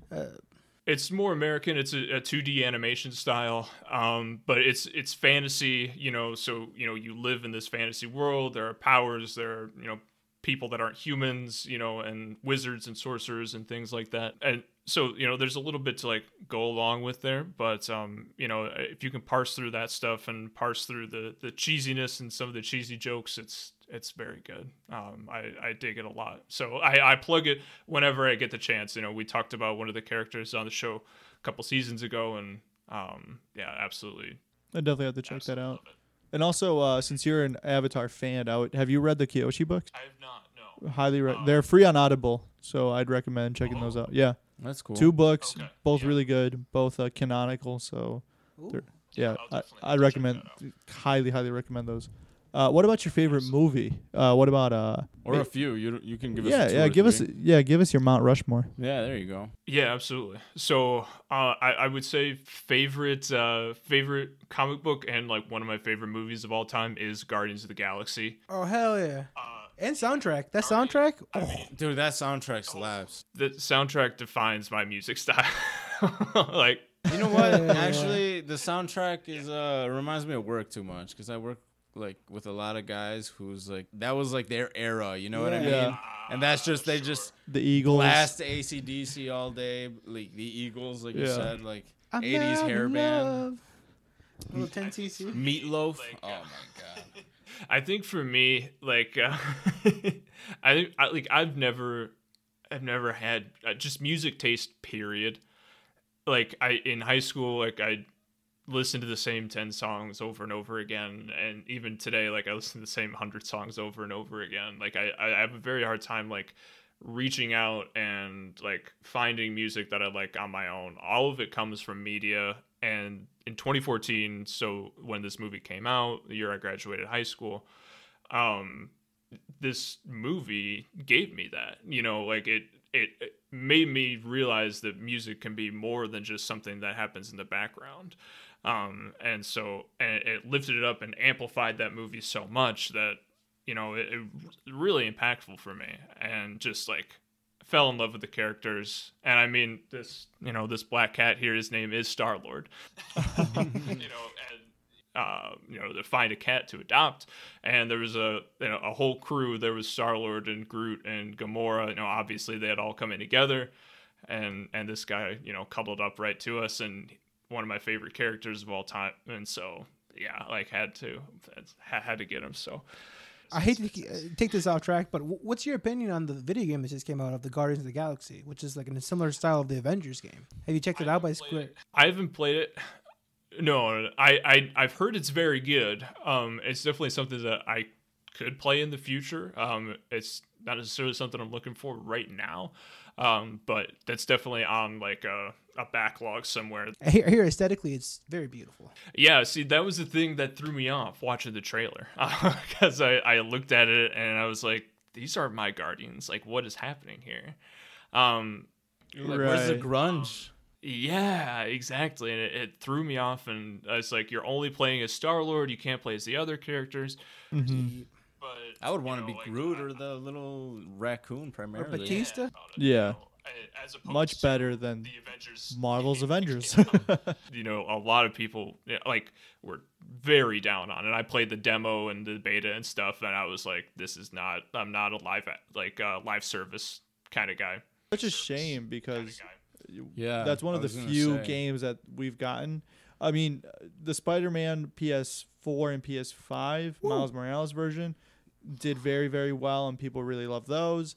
It's more American. It's a, a 2D animation style, um, but it's it's fantasy. You know, so you know you live in this fantasy world. There are powers. There are you know people that aren't humans. You know, and wizards and sorcerers and things like that. And so you know, there's a little bit to like go along with there. But um, you know, if you can parse through that stuff and parse through the the cheesiness and some of the cheesy jokes, it's it's very good. Um, I, I dig it a lot. So I, I plug it whenever I get the chance. You know, we talked about one of the characters on the show a couple seasons ago, and um, yeah, absolutely. I definitely have to check that out. Love it. And also, uh, since you're an Avatar fan, I would, have you read the Kyoshi books? I have not. No. Highly, re- Oh. they're free on Audible, so I'd recommend checking those out. Yeah, That's cool. two books, Okay, both yeah. really good, both uh, canonical. So Ooh. They're- yeah, I'll I, definitely I have to check recommend, highly, highly recommend those. Uh, what about your favorite movie? Uh, what about uh? or a few. You you can give us. yeah, a two yeah. or Give us, yeah, give us your Mount Rushmore. Yeah, there you go. Yeah, absolutely. So uh, I, I would say favorite uh, favorite comic book and like one of my favorite movies of all time is Guardians of the Galaxy. Oh hell yeah! Uh, And soundtrack. That soundtrack. Oh, Dude, that soundtrack slaps. the soundtrack defines my music style. [LAUGHS] like You know what? [LAUGHS] Actually, the soundtrack is uh reminds me of work too much because I work like with a lot of guys who's like that was like their era. You know what I mean? Yeah. And that's just they just The Eagles. blast ACDC all day, like the Eagles, like you Yeah. said, like I'm 80s not hair in band, love. Little 10 cc. Meatloaf. Like, oh uh, my god. [LAUGHS] I think for me, like, uh, [LAUGHS] I think I like I've never, I've never had uh, just music taste. Period. Like I in high school, like I listened to the same ten songs over and over again, and even today, like I listen to the same hundred songs over and over again. Like I, I have a very hard time like reaching out and like finding music that I like on my own. All of it comes from media. And in 2014, so when this movie came out, the year I graduated high school, um, this movie gave me that. You know, like it, it, it made me realize that music can be more than just something that happens in the background. Um, and so and it lifted it up and amplified that movie so much that you know it, it really impactful for me and just like fell in love with the characters. And i mean this you know this black cat here his name is star lord [LAUGHS] you know and uh, you know to find a cat to adopt. And there was a you know a whole crew. There was star lord and groot and gamora. You know obviously they had all come in together. And and this guy you know cuddled up right to us. And one of my favorite characters of all time and so yeah like had to had, had to get him so I hate to uh, take this off track, but what's your opinion on the video game that just came out of the Guardians of the Galaxy, which is like in a similar style of the Avengers game? Have you checked it out by Square? I haven't played it. No, I, I I've heard it's very good. Um, it's definitely something that I could play in the future. Um, it's not necessarily something I'm looking for right now. Um, but that's definitely on like a, a backlog somewhere. Here, hear, I hear aesthetically, it's very beautiful. Yeah, see, that was the thing that threw me off watching the trailer [LAUGHS] because I, I looked at it and I was like, these aren't my guardians. Like, what is happening here? Um, Like, Where's the Right. grunge? yeah, exactly. And it, it threw me off. And it's like, you're only playing as Star Lord. You can't play as the other characters. hmm But I would want to be like, Groot or the little raccoon primarily. Or Bautista? about Yeah. as Much better than the Avengers. Marvel's game. Avengers. [LAUGHS] you know, a lot of people like were very down on it. I played the demo and the beta and stuff, and I was like, "This is not. I'm not a live like uh, live service kind of guy." Such a shame because Yeah, that's one of the few say. games that we've gotten. I mean, the Spider-Man PS4 and PS5 Miles Morales version did very very well, and people really love those.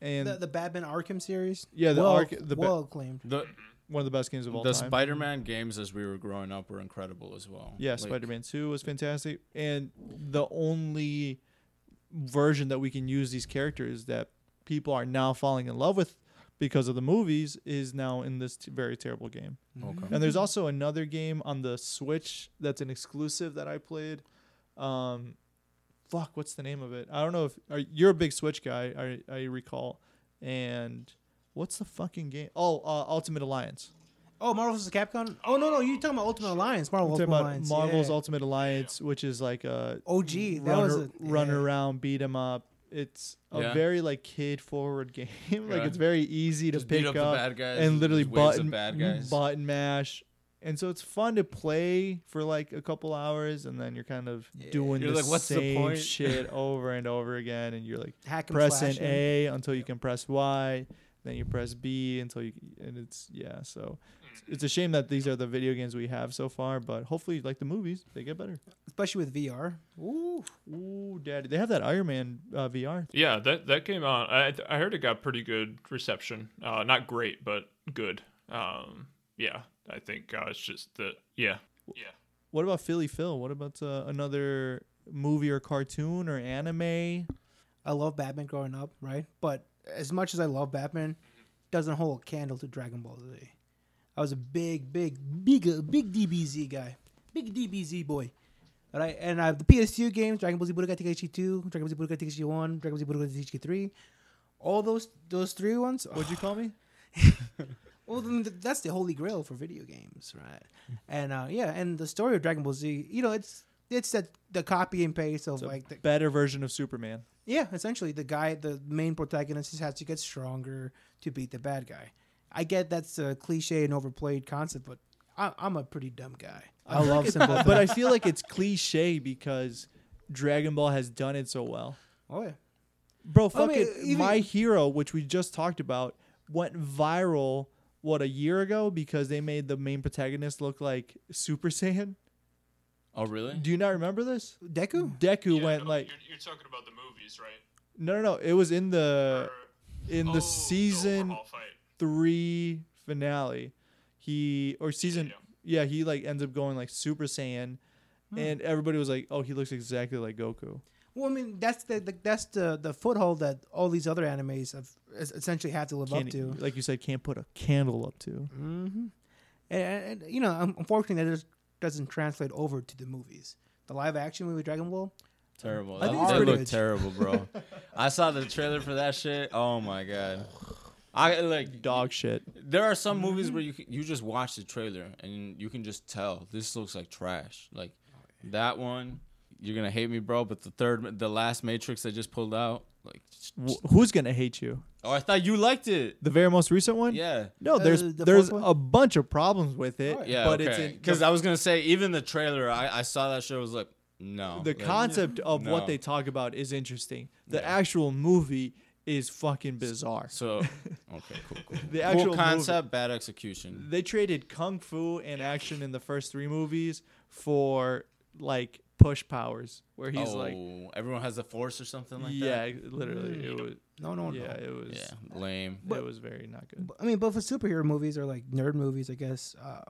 And The, the Batman Arkham series? Yeah, the well, Ark- the ba- well acclaimed. The one of the best games of all the time. Spider-Man games as we were growing up were incredible as well. Yeah, Like, Spider-Man 2 was fantastic. And the only version that we can use these characters that people are now falling in love with because of the movies is now in this t- very terrible game. Okay. And there's also another game on the Switch that's an exclusive that I played. Um, fuck, what's the name of it? I don't know if are, you're a big Switch guy. I I recall. And what's the fucking game? Oh, uh, Ultimate Alliance. Oh, Marvel vs. Capcom. Oh no, no, you talking about Ultimate Alliance? Marvel I'm Ultimate about Alliance. Marvel's yeah. Ultimate Alliance, which is like a OG. That run, was ar- a run around, beat 'em up. It's a Yeah. very like kid forward [LAUGHS] game. like Yeah. it's very easy to Just pick beat up the up bad guys and literally just waves of button bad guys. button mash. And so it's fun to play for like a couple hours, and then you're kind of doing You're the like, "What's the same point?" shit [LAUGHS] over and over again, and you're like Hack and pressing slashing. A until you can press Y, then you press B until you and it's yeah. So it's, it's a shame that these are the video games we have so far, but hopefully, like the movies, they get better. especially with VR. Ooh, Ooh, daddy, they have that Iron Man uh, VR. Yeah, that that came out. I I heard it got pretty good reception. Uh, not great, but good. Um, yeah, I think uh, it's just the yeah, yeah. What about Philly Phil? What about uh, another movie or cartoon or anime? I love Batman growing up, right? But as much as I love Batman, doesn't hold a candle to Dragon Ball Z. I was a big, big, big, uh, big DBZ guy, big DBZ boy. Right, and I have the PS2 games, Dragon Ball Z Budokai Tenkaichi 2, Dragon Ball Z Budokai Tenkaichi 1, Dragon Ball Z Budokai Tenkaichi 3. All those those three ones. What'd you call me? [LAUGHS] [LAUGHS] Well, then that's the holy grail for video games, right? And uh, yeah, and the story of Dragon Ball Z, you know, it's it's that the copy and paste of It's a like the, better version of Superman. yeah, essentially the guy, the main protagonist, just has to get stronger to beat the bad guy. I get that's a cliche and overplayed concept, but I, I'm a pretty dumb guy. I love simple but I [LAUGHS] feel like it's cliche because Dragon Ball has done it so well. oh yeah, Bro, I fuck mean, My Hero, which we just talked about, went viral what a year ago because they made the main protagonist look like Super Saiyan. Oh really? Do you not remember this? Deku. Deku went like you're, you're talking about the movies, right? no, no, no. It was in the in Oh, the season fight. three finale. He or season Yeah. yeah, he like ends up going like Super Saiyan, Hmm. and everybody was like, "Oh, he looks exactly like Goku." Well, I mean, that's the, the that's the the foothold that all these other animes have essentially have to live Can't, up to. like you said, can't put a candle up to. hmm And, and you know, unfortunately, that just doesn't translate over to the movies. The live action movie Dragon Ball. Terrible. I That, think it's they pretty look [LAUGHS] terrible, bro. I saw the trailer for that shit. Oh my god. I like Dog shit. there are some movies where you you just watch the trailer and you can just tell this looks like trash. Like that one, you're gonna hate me, bro. But the third, the last Matrix they just pulled out, like, Wh- who's gonna hate you? oh, I thought you liked it. The very most recent one? Yeah, No, Uh, there's the there's fourth one? a bunch of problems with it. Yeah. but okay. it's in because I was gonna say even the trailer, I, I saw that show was like, no. the like, concept of what No. they talk about is interesting. The Yeah. actual movie is fucking bizarre. So [LAUGHS] okay, cool, cool. The actual cool movie- concept, bad execution. They traded kung fu and action in the first three movies for like push powers, where he's oh, like, everyone has a force or something like yeah, that. Yeah, literally, it was, No, no, yeah, no. it was, Yeah, lame. it was very not good. I mean, both for superhero movies or like nerd movies, I guess uh,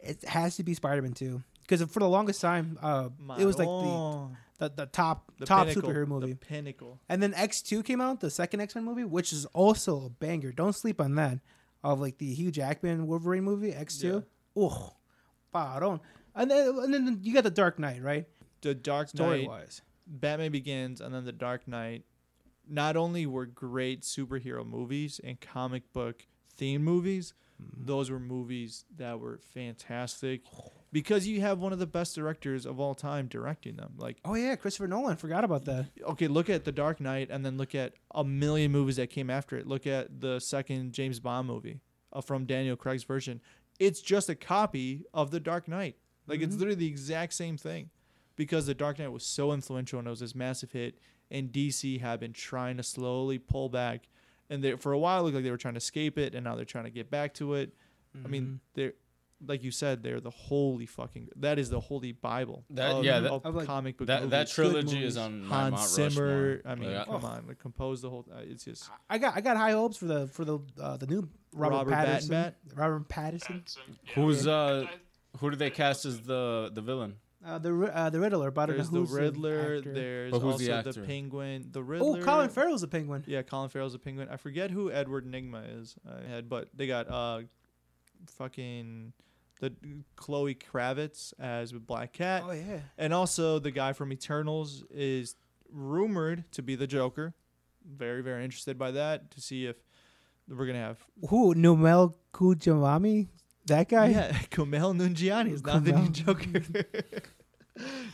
it has to be Spider-Man too. Because for the longest time, uh, it was like the, the the top the top pinnacle, superhero movie. the pinnacle. And then X two came out, the second X Men movie, which is also a banger. Don't sleep on that. Of like the Hugh Jackman Wolverine movie, X two. Oh, pardon. And then and then you got the Dark Knight, right? The Dark Knight, wise. Batman Begins, and then The Dark Knight. Not only were great superhero movies and comic book themed movies, Mm-hmm. those were movies that were fantastic because you have one of the best directors of all time directing them. Like, Oh yeah, Christopher Nolan. Forgot about that. okay, look at The Dark Knight and then look at a million movies that came after it. Look at the second James Bond movie uh, from Daniel Craig's version. It's just a copy of The Dark Knight. Like, it's literally the exact same thing because The Dark Knight was so influential and it was this massive hit, and DC had been trying to slowly pull back. And they, for a while, it looked like they were trying to escape it, and now they're trying to get back to it. I mean, they're like you said, they're the holy fucking. That is the holy Bible. That- of, yeah, that- of Of, like, comic book That that trilogy movies. is on my Hans Mount Zimmer. Rushmore. I mean, Like, come on, like, compose the whole. Uh, it's just I got I got high hopes for the for the uh, the new Robert, Robert Pattinson. Battenbat? Robert Pattinson. Who's uh who do they cast as the the villain? Uh, the uh, the Riddler. But I there's the Riddler. actor. There's also the the. Penguin. The Riddler. Oh, Riddler. Colin Farrell's a Penguin. Yeah, Colin Farrell's a penguin. I forget who Edward Nygma is. I had, but they got uh, fucking the Chloe Kravitz as Black Cat, Oh yeah. and also the guy from Eternals is rumored to be the Joker. Very very interested by that to see if we're gonna have Who? Noel Kujawami. That guy. Yeah, [LAUGHS] Kumail Nanjiani is not the new [LAUGHS] Joker.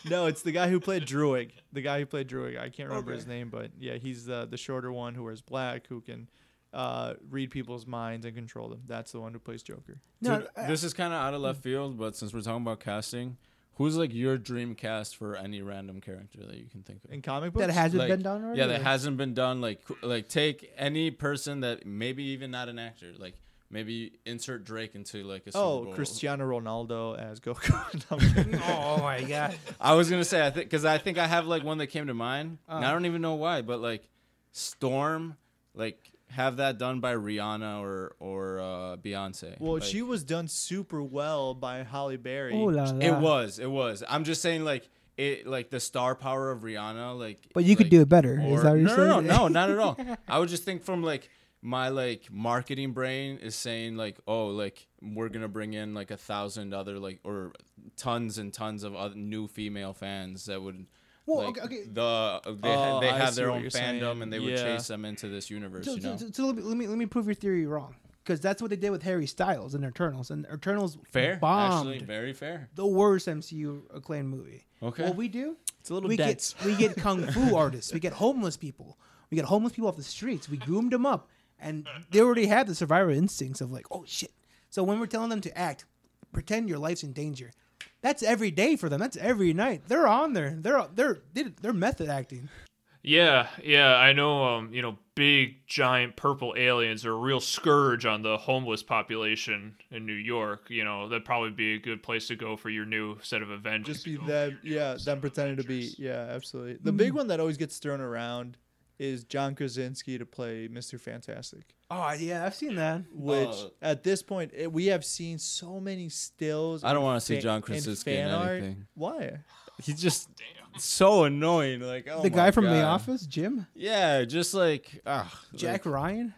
no, it's the guy who played Druig. The guy who played Druig. I can't remember his name, but yeah, he's the the shorter one who wears black, who can uh, read people's minds and control them. That's the one who plays Joker. No, Dude, I- this is kind of out of left field, but since we're talking about casting, who's like your dream cast for any random character that you can think of? In comic books, that hasn't Like, been done already. Yeah, that or- hasn't been done. Like, like take any person that maybe even not an actor. Like, maybe insert Drake into like a Super oh, Bowl. Cristiano Ronaldo as Goku. [LAUGHS] No, [LAUGHS] Oh my god. I was gonna say I think because I think I have like one that came to mind, and I Uh. don't even know why, but like Storm, like have that done by Rihanna or or uh, Beyonce. well, Like, she was done super well by Halle Berry. Oh la la. It was, it was. I'm just saying like. It like the star power of Rihanna, like. But you could do it better. or- is that what you're no, no, no, no, not at all. [LAUGHS] I would just think from like my like marketing brain is saying like, oh, like we're gonna bring in like a thousand other like or tons and tons of other new female fans that would. Well, like, okay, okay. The they, Oh, they have their own fandom saying. and they would chase them into this universe. So, you know, so, so let, me, let me let me prove your theory wrong. Because that's what they did with Harry Styles in Eternals, and Eternals fair, bombed actually, very fair. the worst MCU acclaimed movie. Okay. What we do? It's a little we dense. get we get kung fu [LAUGHS] artists. We get homeless people. We get homeless people off the streets. We groomed them up, and they already have the survivor instincts of like, oh shit. So when we're telling them to act, pretend your life's in danger. That's every day for them. That's every night. They're on there. They're they're they're, they're method acting. Yeah, yeah, I know. Um, you know, big giant purple aliens are a real scourge on the homeless population in New York. You know, that'd probably be a good place to go for your new set of Avengers. Just be them, yeah, them pretending to be, yeah, absolutely. The big one that always gets thrown around is John Krasinski to play Mr. Fantastic. Oh yeah, I've seen that. Which Uh, at this point it, we have seen so many stills. I don't wanna see John Krasinski fan in art. anything. Why? He's just so annoying. Like oh the my guy from The Office, Jim, Yeah, just like Jack like- Ryan.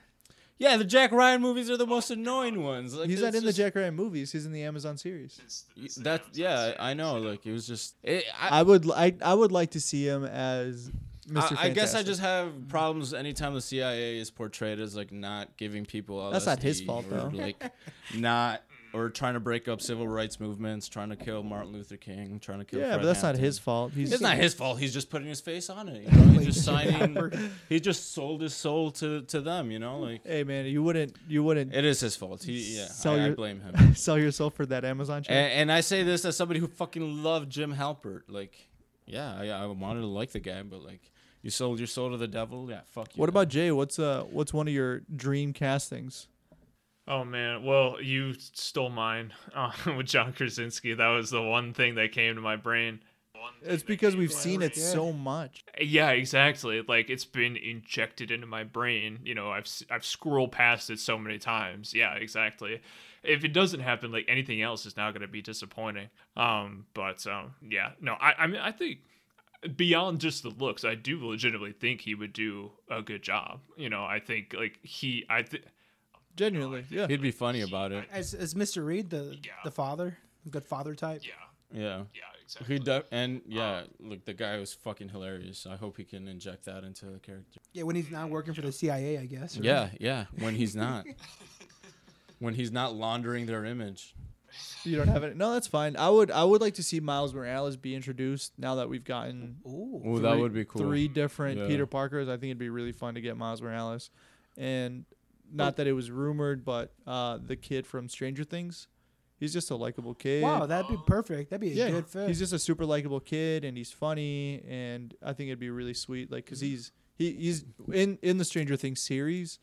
Yeah, the Jack Ryan movies are the most annoying ones. Like He's not in just- the Jack Ryan movies. He's in the Amazon series. That yeah, I know. Like it was just. It, I, I would, I, I would like to see him as Mr. I, I guess I just have problems anytime the CIA is portrayed as like not giving people. LSD That's not his fault, or, though. Like not or trying to break up civil rights movements, trying to kill Martin Luther King, trying to kill. Yeah, Fred but that's not his fault. He's It's not his fault. He's just putting his face on it. You know? He's just signing. he just sold his soul to to them. You know, like Hey man, you wouldn't, you wouldn't it is his fault. He yeah. Sell I, I blame him. [LAUGHS] sell yourself for that Amazon check. And, and I say this as somebody who fucking loved Jim Halpert. Like, yeah, I, I wanted to like the guy, but like, you sold your soul to the devil. Yeah, fuck you. what about Jay? What's uh, what's one of your dream castings? Oh man, well you stole mine uh, [LAUGHS] with John Krasinski. That was the one thing that came to my brain. It's because we've seen it so much. Yeah, exactly. Like it's been injected into my brain. You know, I've s- I've scrolled past it so many times. Yeah, exactly. If it doesn't happen, like anything else is now going to be disappointing. Um, but um, yeah, no, I I mean I think beyond just the looks, I do legitimately think he would do a good job. You know, I think like he I think Genuinely, yeah. He'd be funny about it. As as Mr. Reed, the Yeah. the father, good father type. yeah Yeah. yeah exactly. He de- and um, yeah, look, the guy was fucking hilarious. I hope he can inject that into the character. Yeah, when he's not working for the CIA, I guess. right? Yeah, yeah. When he's not, [LAUGHS] when he's not laundering their image. You don't have it. No, that's fine. I would, I would like to see Miles Morales be introduced now that we've gotten Ooh. Ooh, that would be cool. Three different Yeah. Peter Parkers. I think it'd be really fun to get Miles Morales, and not that it was rumored, but uh, the kid from Stranger Things. He's just a likable kid. Wow, that'd be perfect. That'd be a yeah, good fit. he's just a super likable kid, and he's funny, and I think it'd be really sweet. Like, cause he's he, he's in in the Stranger Things series.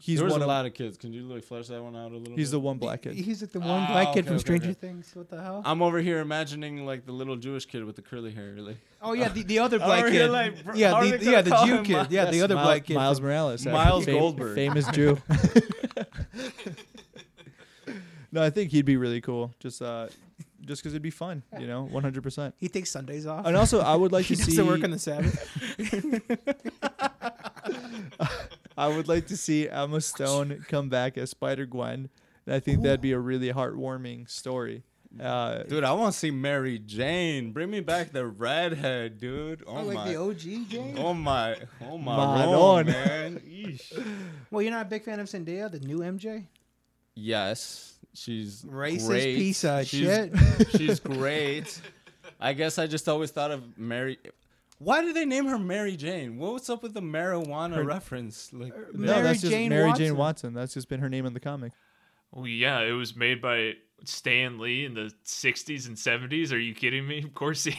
He's there was one a of lot of kids. Can you like flesh that one out a little? he's bit? the one black kid. He's like the one Ah, black kid from okay, Stranger okay. Things. What the hell? I'm over here imagining like the little Jewish kid with the curly hair. Like, oh yeah, the, the other [LAUGHS] black kid. like, bro, yeah, the, yeah, the Jew him kid. Miles? Yeah, the other Miles, black kid. Miles Morales, Miles fam- Goldberg. famous Jew. [LAUGHS] no, I think he'd be really cool. Just uh, just because it'd be fun, you know, one hundred percent. He takes Sundays off. And also, I would like [LAUGHS] he to see. doesn't work on the Sabbath. I would like to see Emma Stone come back as Spider Gwen. And I think that'd be a really heartwarming story. Uh, Dude, I want to see Mary Jane. Bring me back the redhead, dude. Oh, Oh, like my. the OG Jane. Oh my, oh my, Madon. Rome, man. [LAUGHS] Eesh. Well, you're not a big fan of Zendaya, the new MJ. Yes, She's Racist great. piece of she's, shit. She's great. [LAUGHS] I guess I just always thought of Mary. Why did they name her Mary Jane? What's up with the marijuana Her- reference? Like, uh, no, Mary that's just Jane Mary Watson. Jane Watson. That's just been her name in the comic. Well, yeah, it was made by Stan Lee in the '60s and '70s. Are you kidding me? Of course he,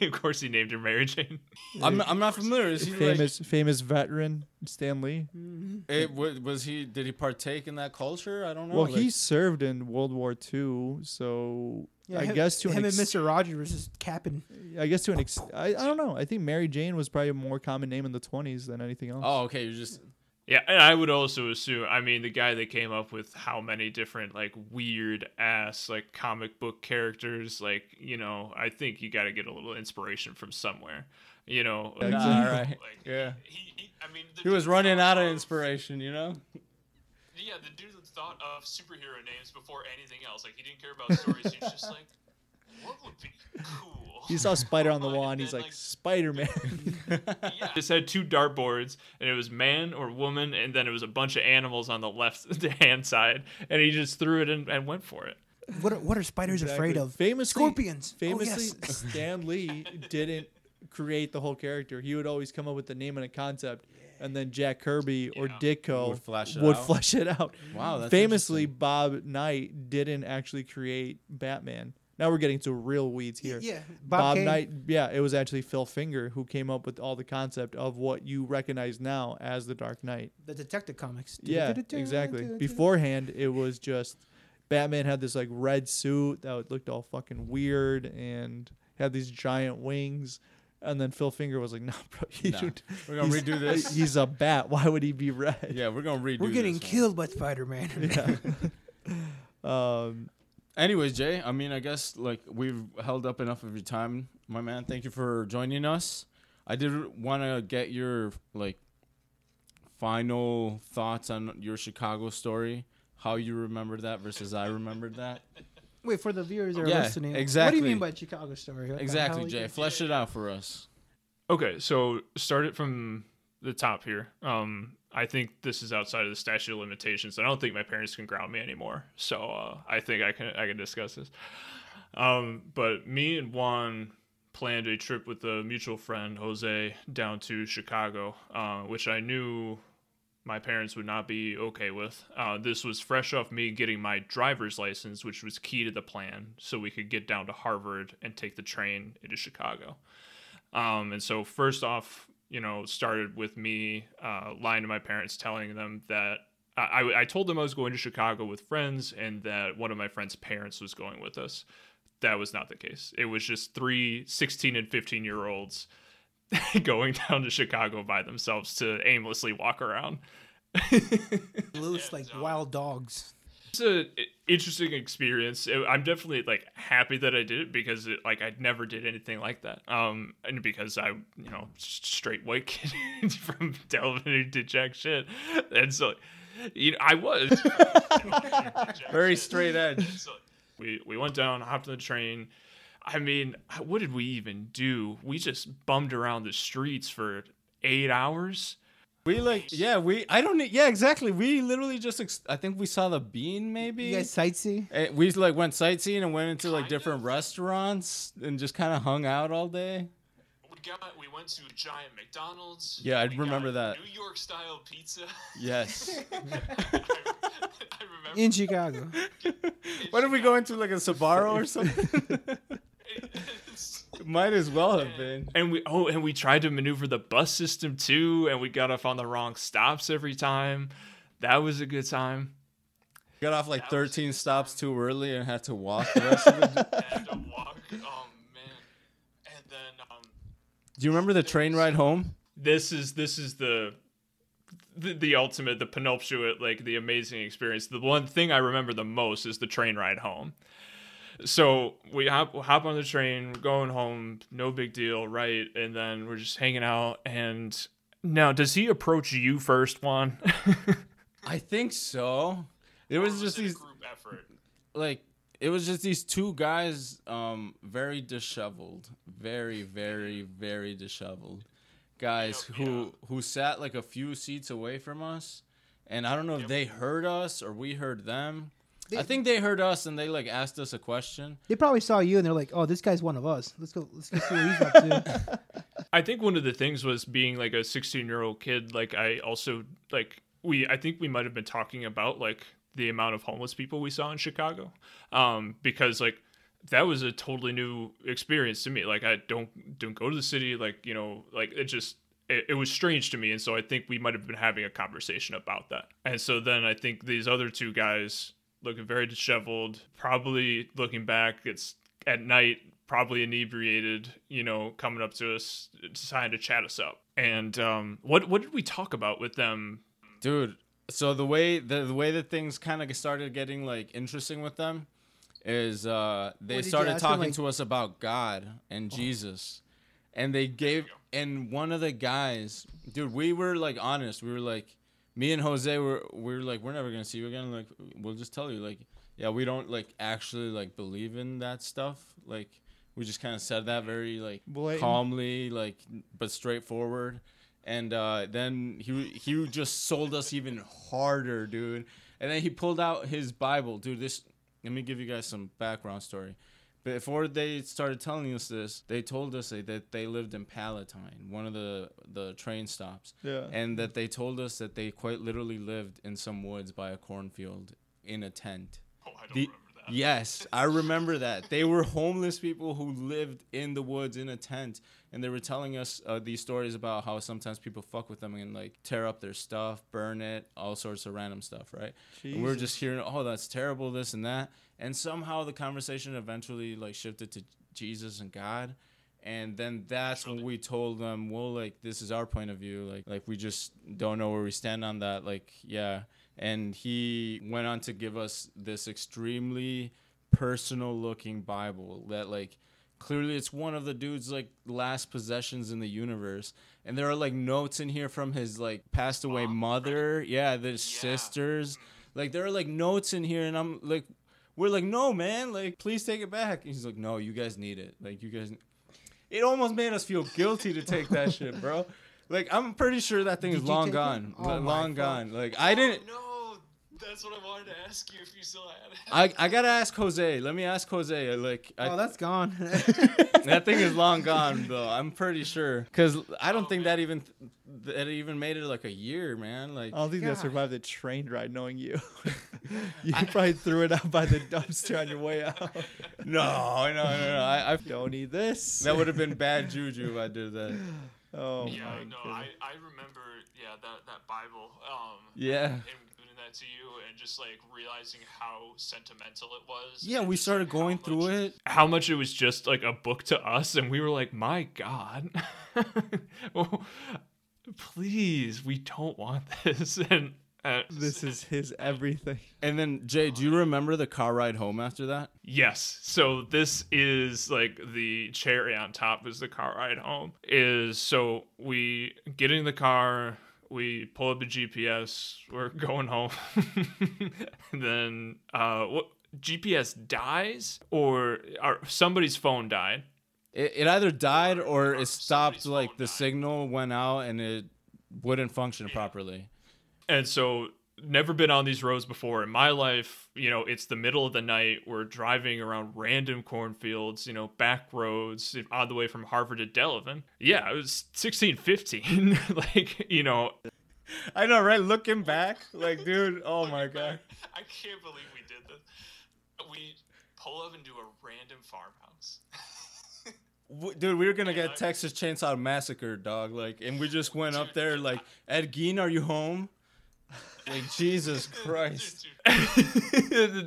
[LAUGHS] of course he named her Mary Jane. I'm, I'm not familiar. Is he like, famous famous veteran Stan Lee. Mm-hmm. it, was he? Did he partake in that culture? I don't know. Well, like- he served in World War II, so Yeah, I him, guess to an him ex- and Mr. Rogers was just capping. I guess to an ex- I, I don't know. I think Mary Jane was probably a more common name in the 20s than anything else. Oh, okay. You're just Yeah, and I would also assume. I mean, the guy that came up with how many different like weird ass like comic book characters, like you know, I think you got to get a little inspiration from somewhere. You know, Yeah, like, exactly. All right. like, Yeah. He, he, I mean, he was running out of of- inspiration. You know. Yeah, the dude that thought of superhero names before anything else. Like he didn't care about stories. he was just like, what would be cool? He saw Spider on the [LAUGHS] wall and he's then, like, Spider Man. [LAUGHS] yeah. Just had two dartboards, and it was man or woman, and then it was a bunch of animals on the left [LAUGHS] hand side, and he just threw it in and went for it. What are, what are spiders afraid of? Famously, Scorpions. Oh, Famously, yes. Stan Lee didn't create the whole character. He would always come up with the name and a concept, and then Jack Kirby or Yeah. Ditko Would flesh it would out. flesh it out. Wow. That's Famously. Bob Knight didn't actually create Batman. Now we're getting to real weeds here. Yeah, Bob, Bob, Knight, yeah, it was actually Phil Finger who came up with all the concept of what you recognize now as the Dark Knight. the Detective Comics. Yeah, exactly. [LAUGHS] Beforehand, it was just Batman had this like red suit that looked all fucking weird and had these giant wings. And then Phil Finger was like, [LAUGHS] "No, bro, you Nah, should- we're gonna redo this. [LAUGHS] He's a bat. Why would he be red?" Yeah, we're gonna redo. We're getting this one. killed by Spider Man. Yeah. um, Anyways, Jay, I mean, I guess like we've held up enough of your time, my man. Thank you for joining us. I did want to get your like final thoughts on your Chicago story, how you remembered that versus I remembered that. [LAUGHS] Wait for the viewers that are Yeah, listening. What do you mean by Chicago story? What exactly. Jay. Flesh it out for us. Okay, so start it from the top here. Um, I think this is outside of the statute of limitations. I don't think my parents can ground me anymore, so uh, I think I can I can discuss this. Um, but me and Juan planned a trip with a mutual friend, Jose, down to Chicago, uh, which I knew my parents would not be okay with. Uh, this was fresh off me getting my driver's license, which was key to the plan, so we could get down to Harvard and take the train into Chicago. Um, and so first off, you know, started with me uh, lying to my parents, telling them that I, I, I told them I was going to Chicago with friends and that one of my friends' parents was going with us. That was not the case. It was just three 16 and 15 year olds [LAUGHS] going down to Chicago by themselves to aimlessly walk around. [LAUGHS] Loose like wild dogs. It's a i- interesting experience. I'm definitely like happy that I did it because it, like I never did anything like that. Um, and because I, you know, s- straight white [LAUGHS] kid from Delavan who did jack shit, and so, you know, I was [LAUGHS] Very straight edge. So we we went down, hopped on the train. I mean, what did we even do? We just bummed around the streets for eight hours. We like, yeah, we. I don't. Yeah, exactly. We literally just. Ex- I think we saw the bean, maybe. You guys sightsee? Eh, we like went sightseeing and went into like Kind different of. restaurants and just kind of hung out all day. We got we went to a giant McDonald's. Yeah, I We remember got that. New York style pizza. Yes. I, [LAUGHS] I remember. In Chicago. Why don't we go into like a Sbarro or something? [LAUGHS] [LAUGHS] Might as well have been. and we oh, and we tried to maneuver the bus system too, and we got off on the wrong stops every time. That was a good time. Got off like That 13 just stops too early and had to walk the rest of the [LAUGHS] had to walk. Oh man. And then um, Do you remember the train ride home? this is this is the, the the ultimate, the penultimate, like the amazing experience. The one thing I remember the most is the train ride home. So we hop hop on the train, we're going home, no big deal, right? And then we're just hanging out. And now, does he approach you first, Juan? [LAUGHS] I think so. It was just these group effort. like it was just these two guys um very disheveled very very very disheveled guys Yep, who who sat like a few seats away from us and i don't know if they heard us or we heard them I think they heard us and they like asked us a question. They probably saw you and they're like, "Oh, this guy's one of us. Let's go. Let's go see what he's up to." [LAUGHS] I think one of the things was being like a 16 year old kid. Like I also like we. I think we might have been talking about like the amount of homeless people we saw in Chicago, um, because like that was a totally new experience to me. Like I don't don't go to the city. Like you know, like it just it, it was strange to me, and so I think we might have been having a conversation about that. And so then I think these other two guys looking very disheveled, probably looking back, it's at night, probably inebriated, you know, coming up to us, deciding to chat us up. And um, what what did we talk about with them? dude so the way the, the way that things kind of started getting like interesting with them is uh they What, started ask them, talking like- to us about god and jesus and they gave and one of the guys dude we were like honest we were like me and jose were we were like we're never gonna see you again like we'll just tell you like yeah we don't like actually like believe in that stuff like we just kind of said that very like Blatant. calmly like but straightforward and uh, then he he just sold us even harder, dude. And then he pulled out his Bible, dude. This let me give you guys some background story. Before they started telling us this, they told us that that they lived in Palatine, one of the the train stops, Yeah. and that they told us that they quite literally lived in some woods by a cornfield in a tent. Oh, I don't The- Yes, I remember that. They were homeless people who lived in the woods in a tent, and they were telling us uh, these stories about how sometimes people fuck with them and like tear up their stuff, burn it, all sorts of random stuff, right? And we we're just hearing, oh, that's terrible, this and that, and somehow the conversation eventually like shifted to Jesus and God. And then that's when we told them, well, like this is our point of view, like like we just don't know where we stand on that, like yeah. And he went on to give us this extremely personal looking Bible that like clearly it's one of the dude's like last possessions in the universe. And there are like notes in here from his like passed away mother, yeah, the sisters. Like there are like notes in here, and I'm like, we're like, no, man, like please take it back. And he's like, no, you guys need it. Like you guys. It almost made us feel guilty to take that shit, bro. Like I'm pretty sure that thing Did is long gone, Oh long gone. Like I didn't. Oh, no, that's what I wanted to ask you if you still had it. I, I gotta ask Jose. Let me ask Jose. Like I, oh, that's gone. [LAUGHS] that thing is long gone, though. I'm pretty sure because I don't think that even that even made it like a year, man. Like I don't think they'll God. survive the train ride knowing you. [LAUGHS] you probably threw it out by the dumpster on your way out. [LAUGHS] no, no, no, no. I, I Don't need this. that would have been bad juju if I did that. Oh yeah, my no, goodness. I, I remember, yeah, that, that Bible. Um, Yeah. Him giving that to you and just like realizing how sentimental it was. Yeah, we started like, going much- through it. How much it was just like a book to us, and we were like, "My God, [LAUGHS] Oh, please, we don't want this." [LAUGHS] And uh, This is his everything. And then Jay, do you remember the car ride home after that? Yes. So this is like the cherry on top is the car ride home. Is so we get in the car, we pull up the GPS, we're [LAUGHS] going home. [LAUGHS] then uh what GPS dies or, or somebody's phone died. It, it either died or it stopped. Like the died. signal went out and it wouldn't function properly. And so never been on these roads before in my life. You know, it's the middle of the night. We're driving around random cornfields, you know, back roads on the way from Harvard to Delavan. Yeah, it was 16, 15. [LAUGHS] like, you know, I know, right? Looking back, like, dude, oh my god. I can't believe we did this. We pull up into a random farmhouse. W- Dude, we were gonna get Texas Chainsaw Massacre, dog. Like, and we just went up there, like, Ed Gein, are you home? Like, Jesus Christ. [LAUGHS]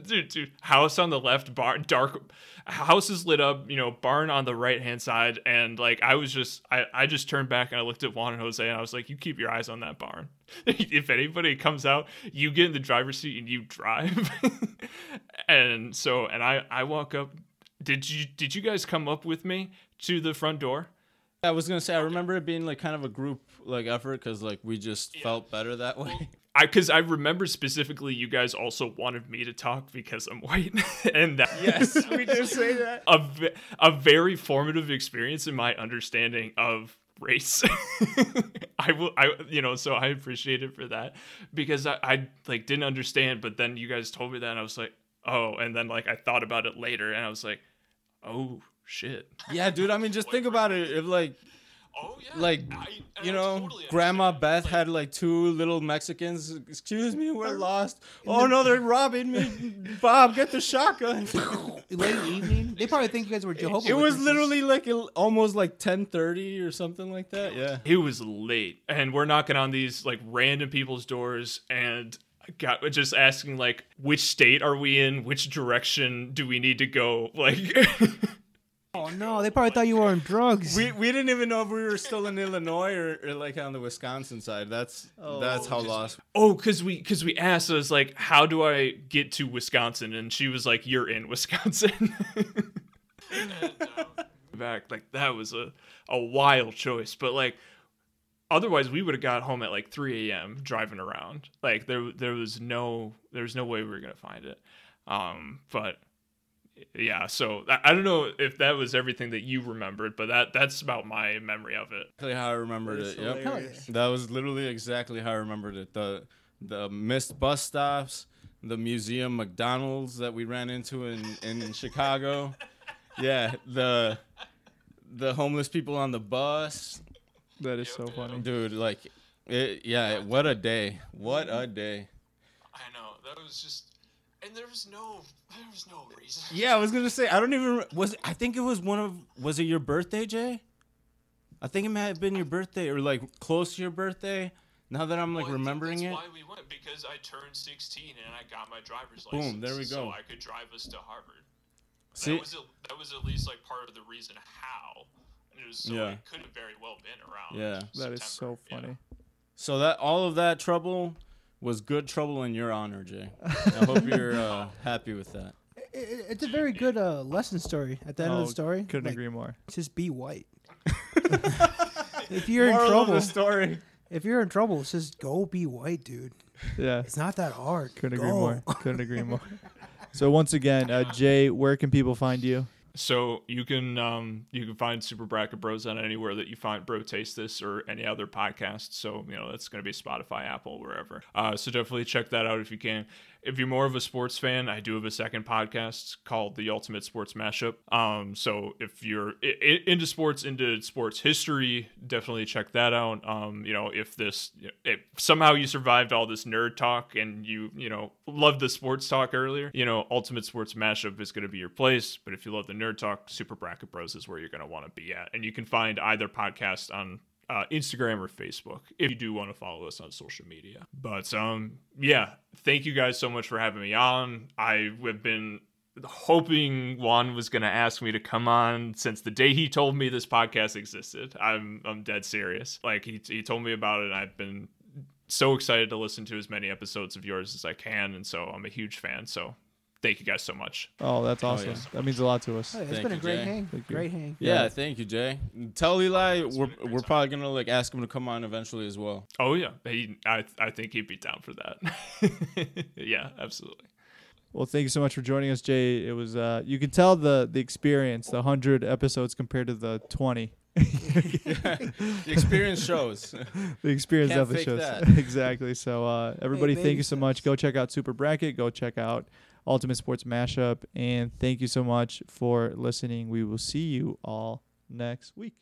dude, dude, house on the left, bar dark, house is lit up, you know, barn on the right hand side, and like I was just, I, I just turned back and I looked at Juan and Jose, and I was like, you keep your eyes on that barn. [LAUGHS] if anybody comes out, you get in the driver's seat and you drive. [LAUGHS] and so, and I, I walk up. Did you, did you guys come up with me to the front door? I was gonna say, I remember it being like kind of a group like effort because like we just felt better that way. I because I remember specifically you guys also wanted me to talk because I'm white, [LAUGHS] and that yes, [LAUGHS] we did say that. a a very formative experience in my understanding of race. [LAUGHS] I will, I you know, so I appreciate it for that because I, I like didn't understand, but then you guys told me that, and I was like, oh, and then like I thought about it later, and I was like, oh shit. Yeah, dude. I mean, just think about it. If like, Oh yeah. like I- you know, totally Grandma understand. Beth Like, had like two little Mexicans. Excuse me, we're lost. Oh no, they're robbing me. [LAUGHS] Bob, get the shotgun. [LAUGHS] Late evening. They probably think you guys were Jehovah. it was Witnesses. literally like almost like ten thirty or something like that. Yeah. It was late, and we're knocking on these like random people's doors, and got just asking like, which state are we in? Which direction do we need to go? [LAUGHS] Like, Oh no, they probably thought you were on drugs. We, we didn't even know if we were still in Illinois or, or like on the Wisconsin side. That's that's how just- lost. oh, because we because we asked us like, how do I get to Wisconsin? And she was like, you're in Wisconsin. [LAUGHS] Back like that was a a wild choice, but like. Otherwise, we would have got home at like 3 a.m. driving around. Like there, there was no, there was no way we were gonna find it. Um, but yeah, so I, I don't know if that was everything that you remembered, but that that's about my memory of it. Exactly how I remembered That is it. Yep. That was literally exactly how I remembered it. The the missed bus stops, the museum McDonald's that we ran into in, in [LAUGHS] Chicago. Yeah, the the homeless people on the bus. That is so funny. Dude, like it, yeah, what a day. What a day. I know that was just, and there was no, there was no reason. [LAUGHS] Yeah, I was gonna say I don't even was I think it was one of was it your birthday, Jay? I think it might have been your birthday or like close to your birthday. Now that I'm like Well, remembering it. that's why we went because I turned 16 and I got my driver's Boom, license. there we So go. I could drive us to Harvard. See, that was at, that was at least like part of the reason how. And it was so Yeah. it could have very well been around. Yeah. That is so September, yeah. funny. so that all of that trouble was good trouble in your honor, Jay. I hope you're uh, [LAUGHS] happy with that. It- it- it's a very good uh, lesson story. At the end of Oh, the story, Couldn't like, agree more. Just be white. [LAUGHS] if you're in Moral of trouble, the story. if you're in trouble, just go be white, dude. Yeah. It's not that hard. Couldn't Go. agree more. Couldn't agree [LAUGHS] more. So once again, uh, Jay, where can people find you? So you can um, you can find Super Bracket Bros on anywhere that you find Bro Taste This or any other podcast. So you know that's going to be Spotify, Apple, wherever. Uh, so definitely check that out if you can. If you're more of a sports fan, I do have a second podcast called The Ultimate Sports Mashup. Um, so if you're I- into sports, into sports history, definitely check that out. Um, you know, if this if somehow you survived all this nerd talk and you you know loved the sports talk earlier, you know, Ultimate Sports Mashup is going to be your place. But if you love the nerd talk, Super Bracket Bros is where you're going to want to be at, and you can find either podcast on uh, Instagram or Facebook if you do want to follow us on social media. But um, yeah, thank you guys so much for having me on. I have been hoping Juan was going to ask me to come on since the day he told me this podcast existed. I'm I'm dead serious. Like he he told me about it. and I've been so excited to listen to as many episodes of yours as I can, and so I'm a huge fan. So thank you guys so much. Oh, that's awesome. yeah. That means a lot to us. Yeah, it's Thank been a you, great Jay. hang. Thank you. Great hang. Yeah, Yeah. thank you, Jay. Tell Eli It's we're been a great we're probably gonna like ask him to come on eventually as well. Oh yeah, he, I I think he'd be down for that. [LAUGHS] yeah, absolutely. Well, thank you so much for joining us, Jay. It was uh, you can tell the the experience, the hundred episodes compared to the twenty. [LAUGHS] the experience shows. [LAUGHS] The experience Can't definitely fake shows that. exactly. So uh, everybody, thank baby you so much. Go check out Super Bracket. Go check out Ultimate Sports Mashup, and thank you so much for listening. We will see you all next week.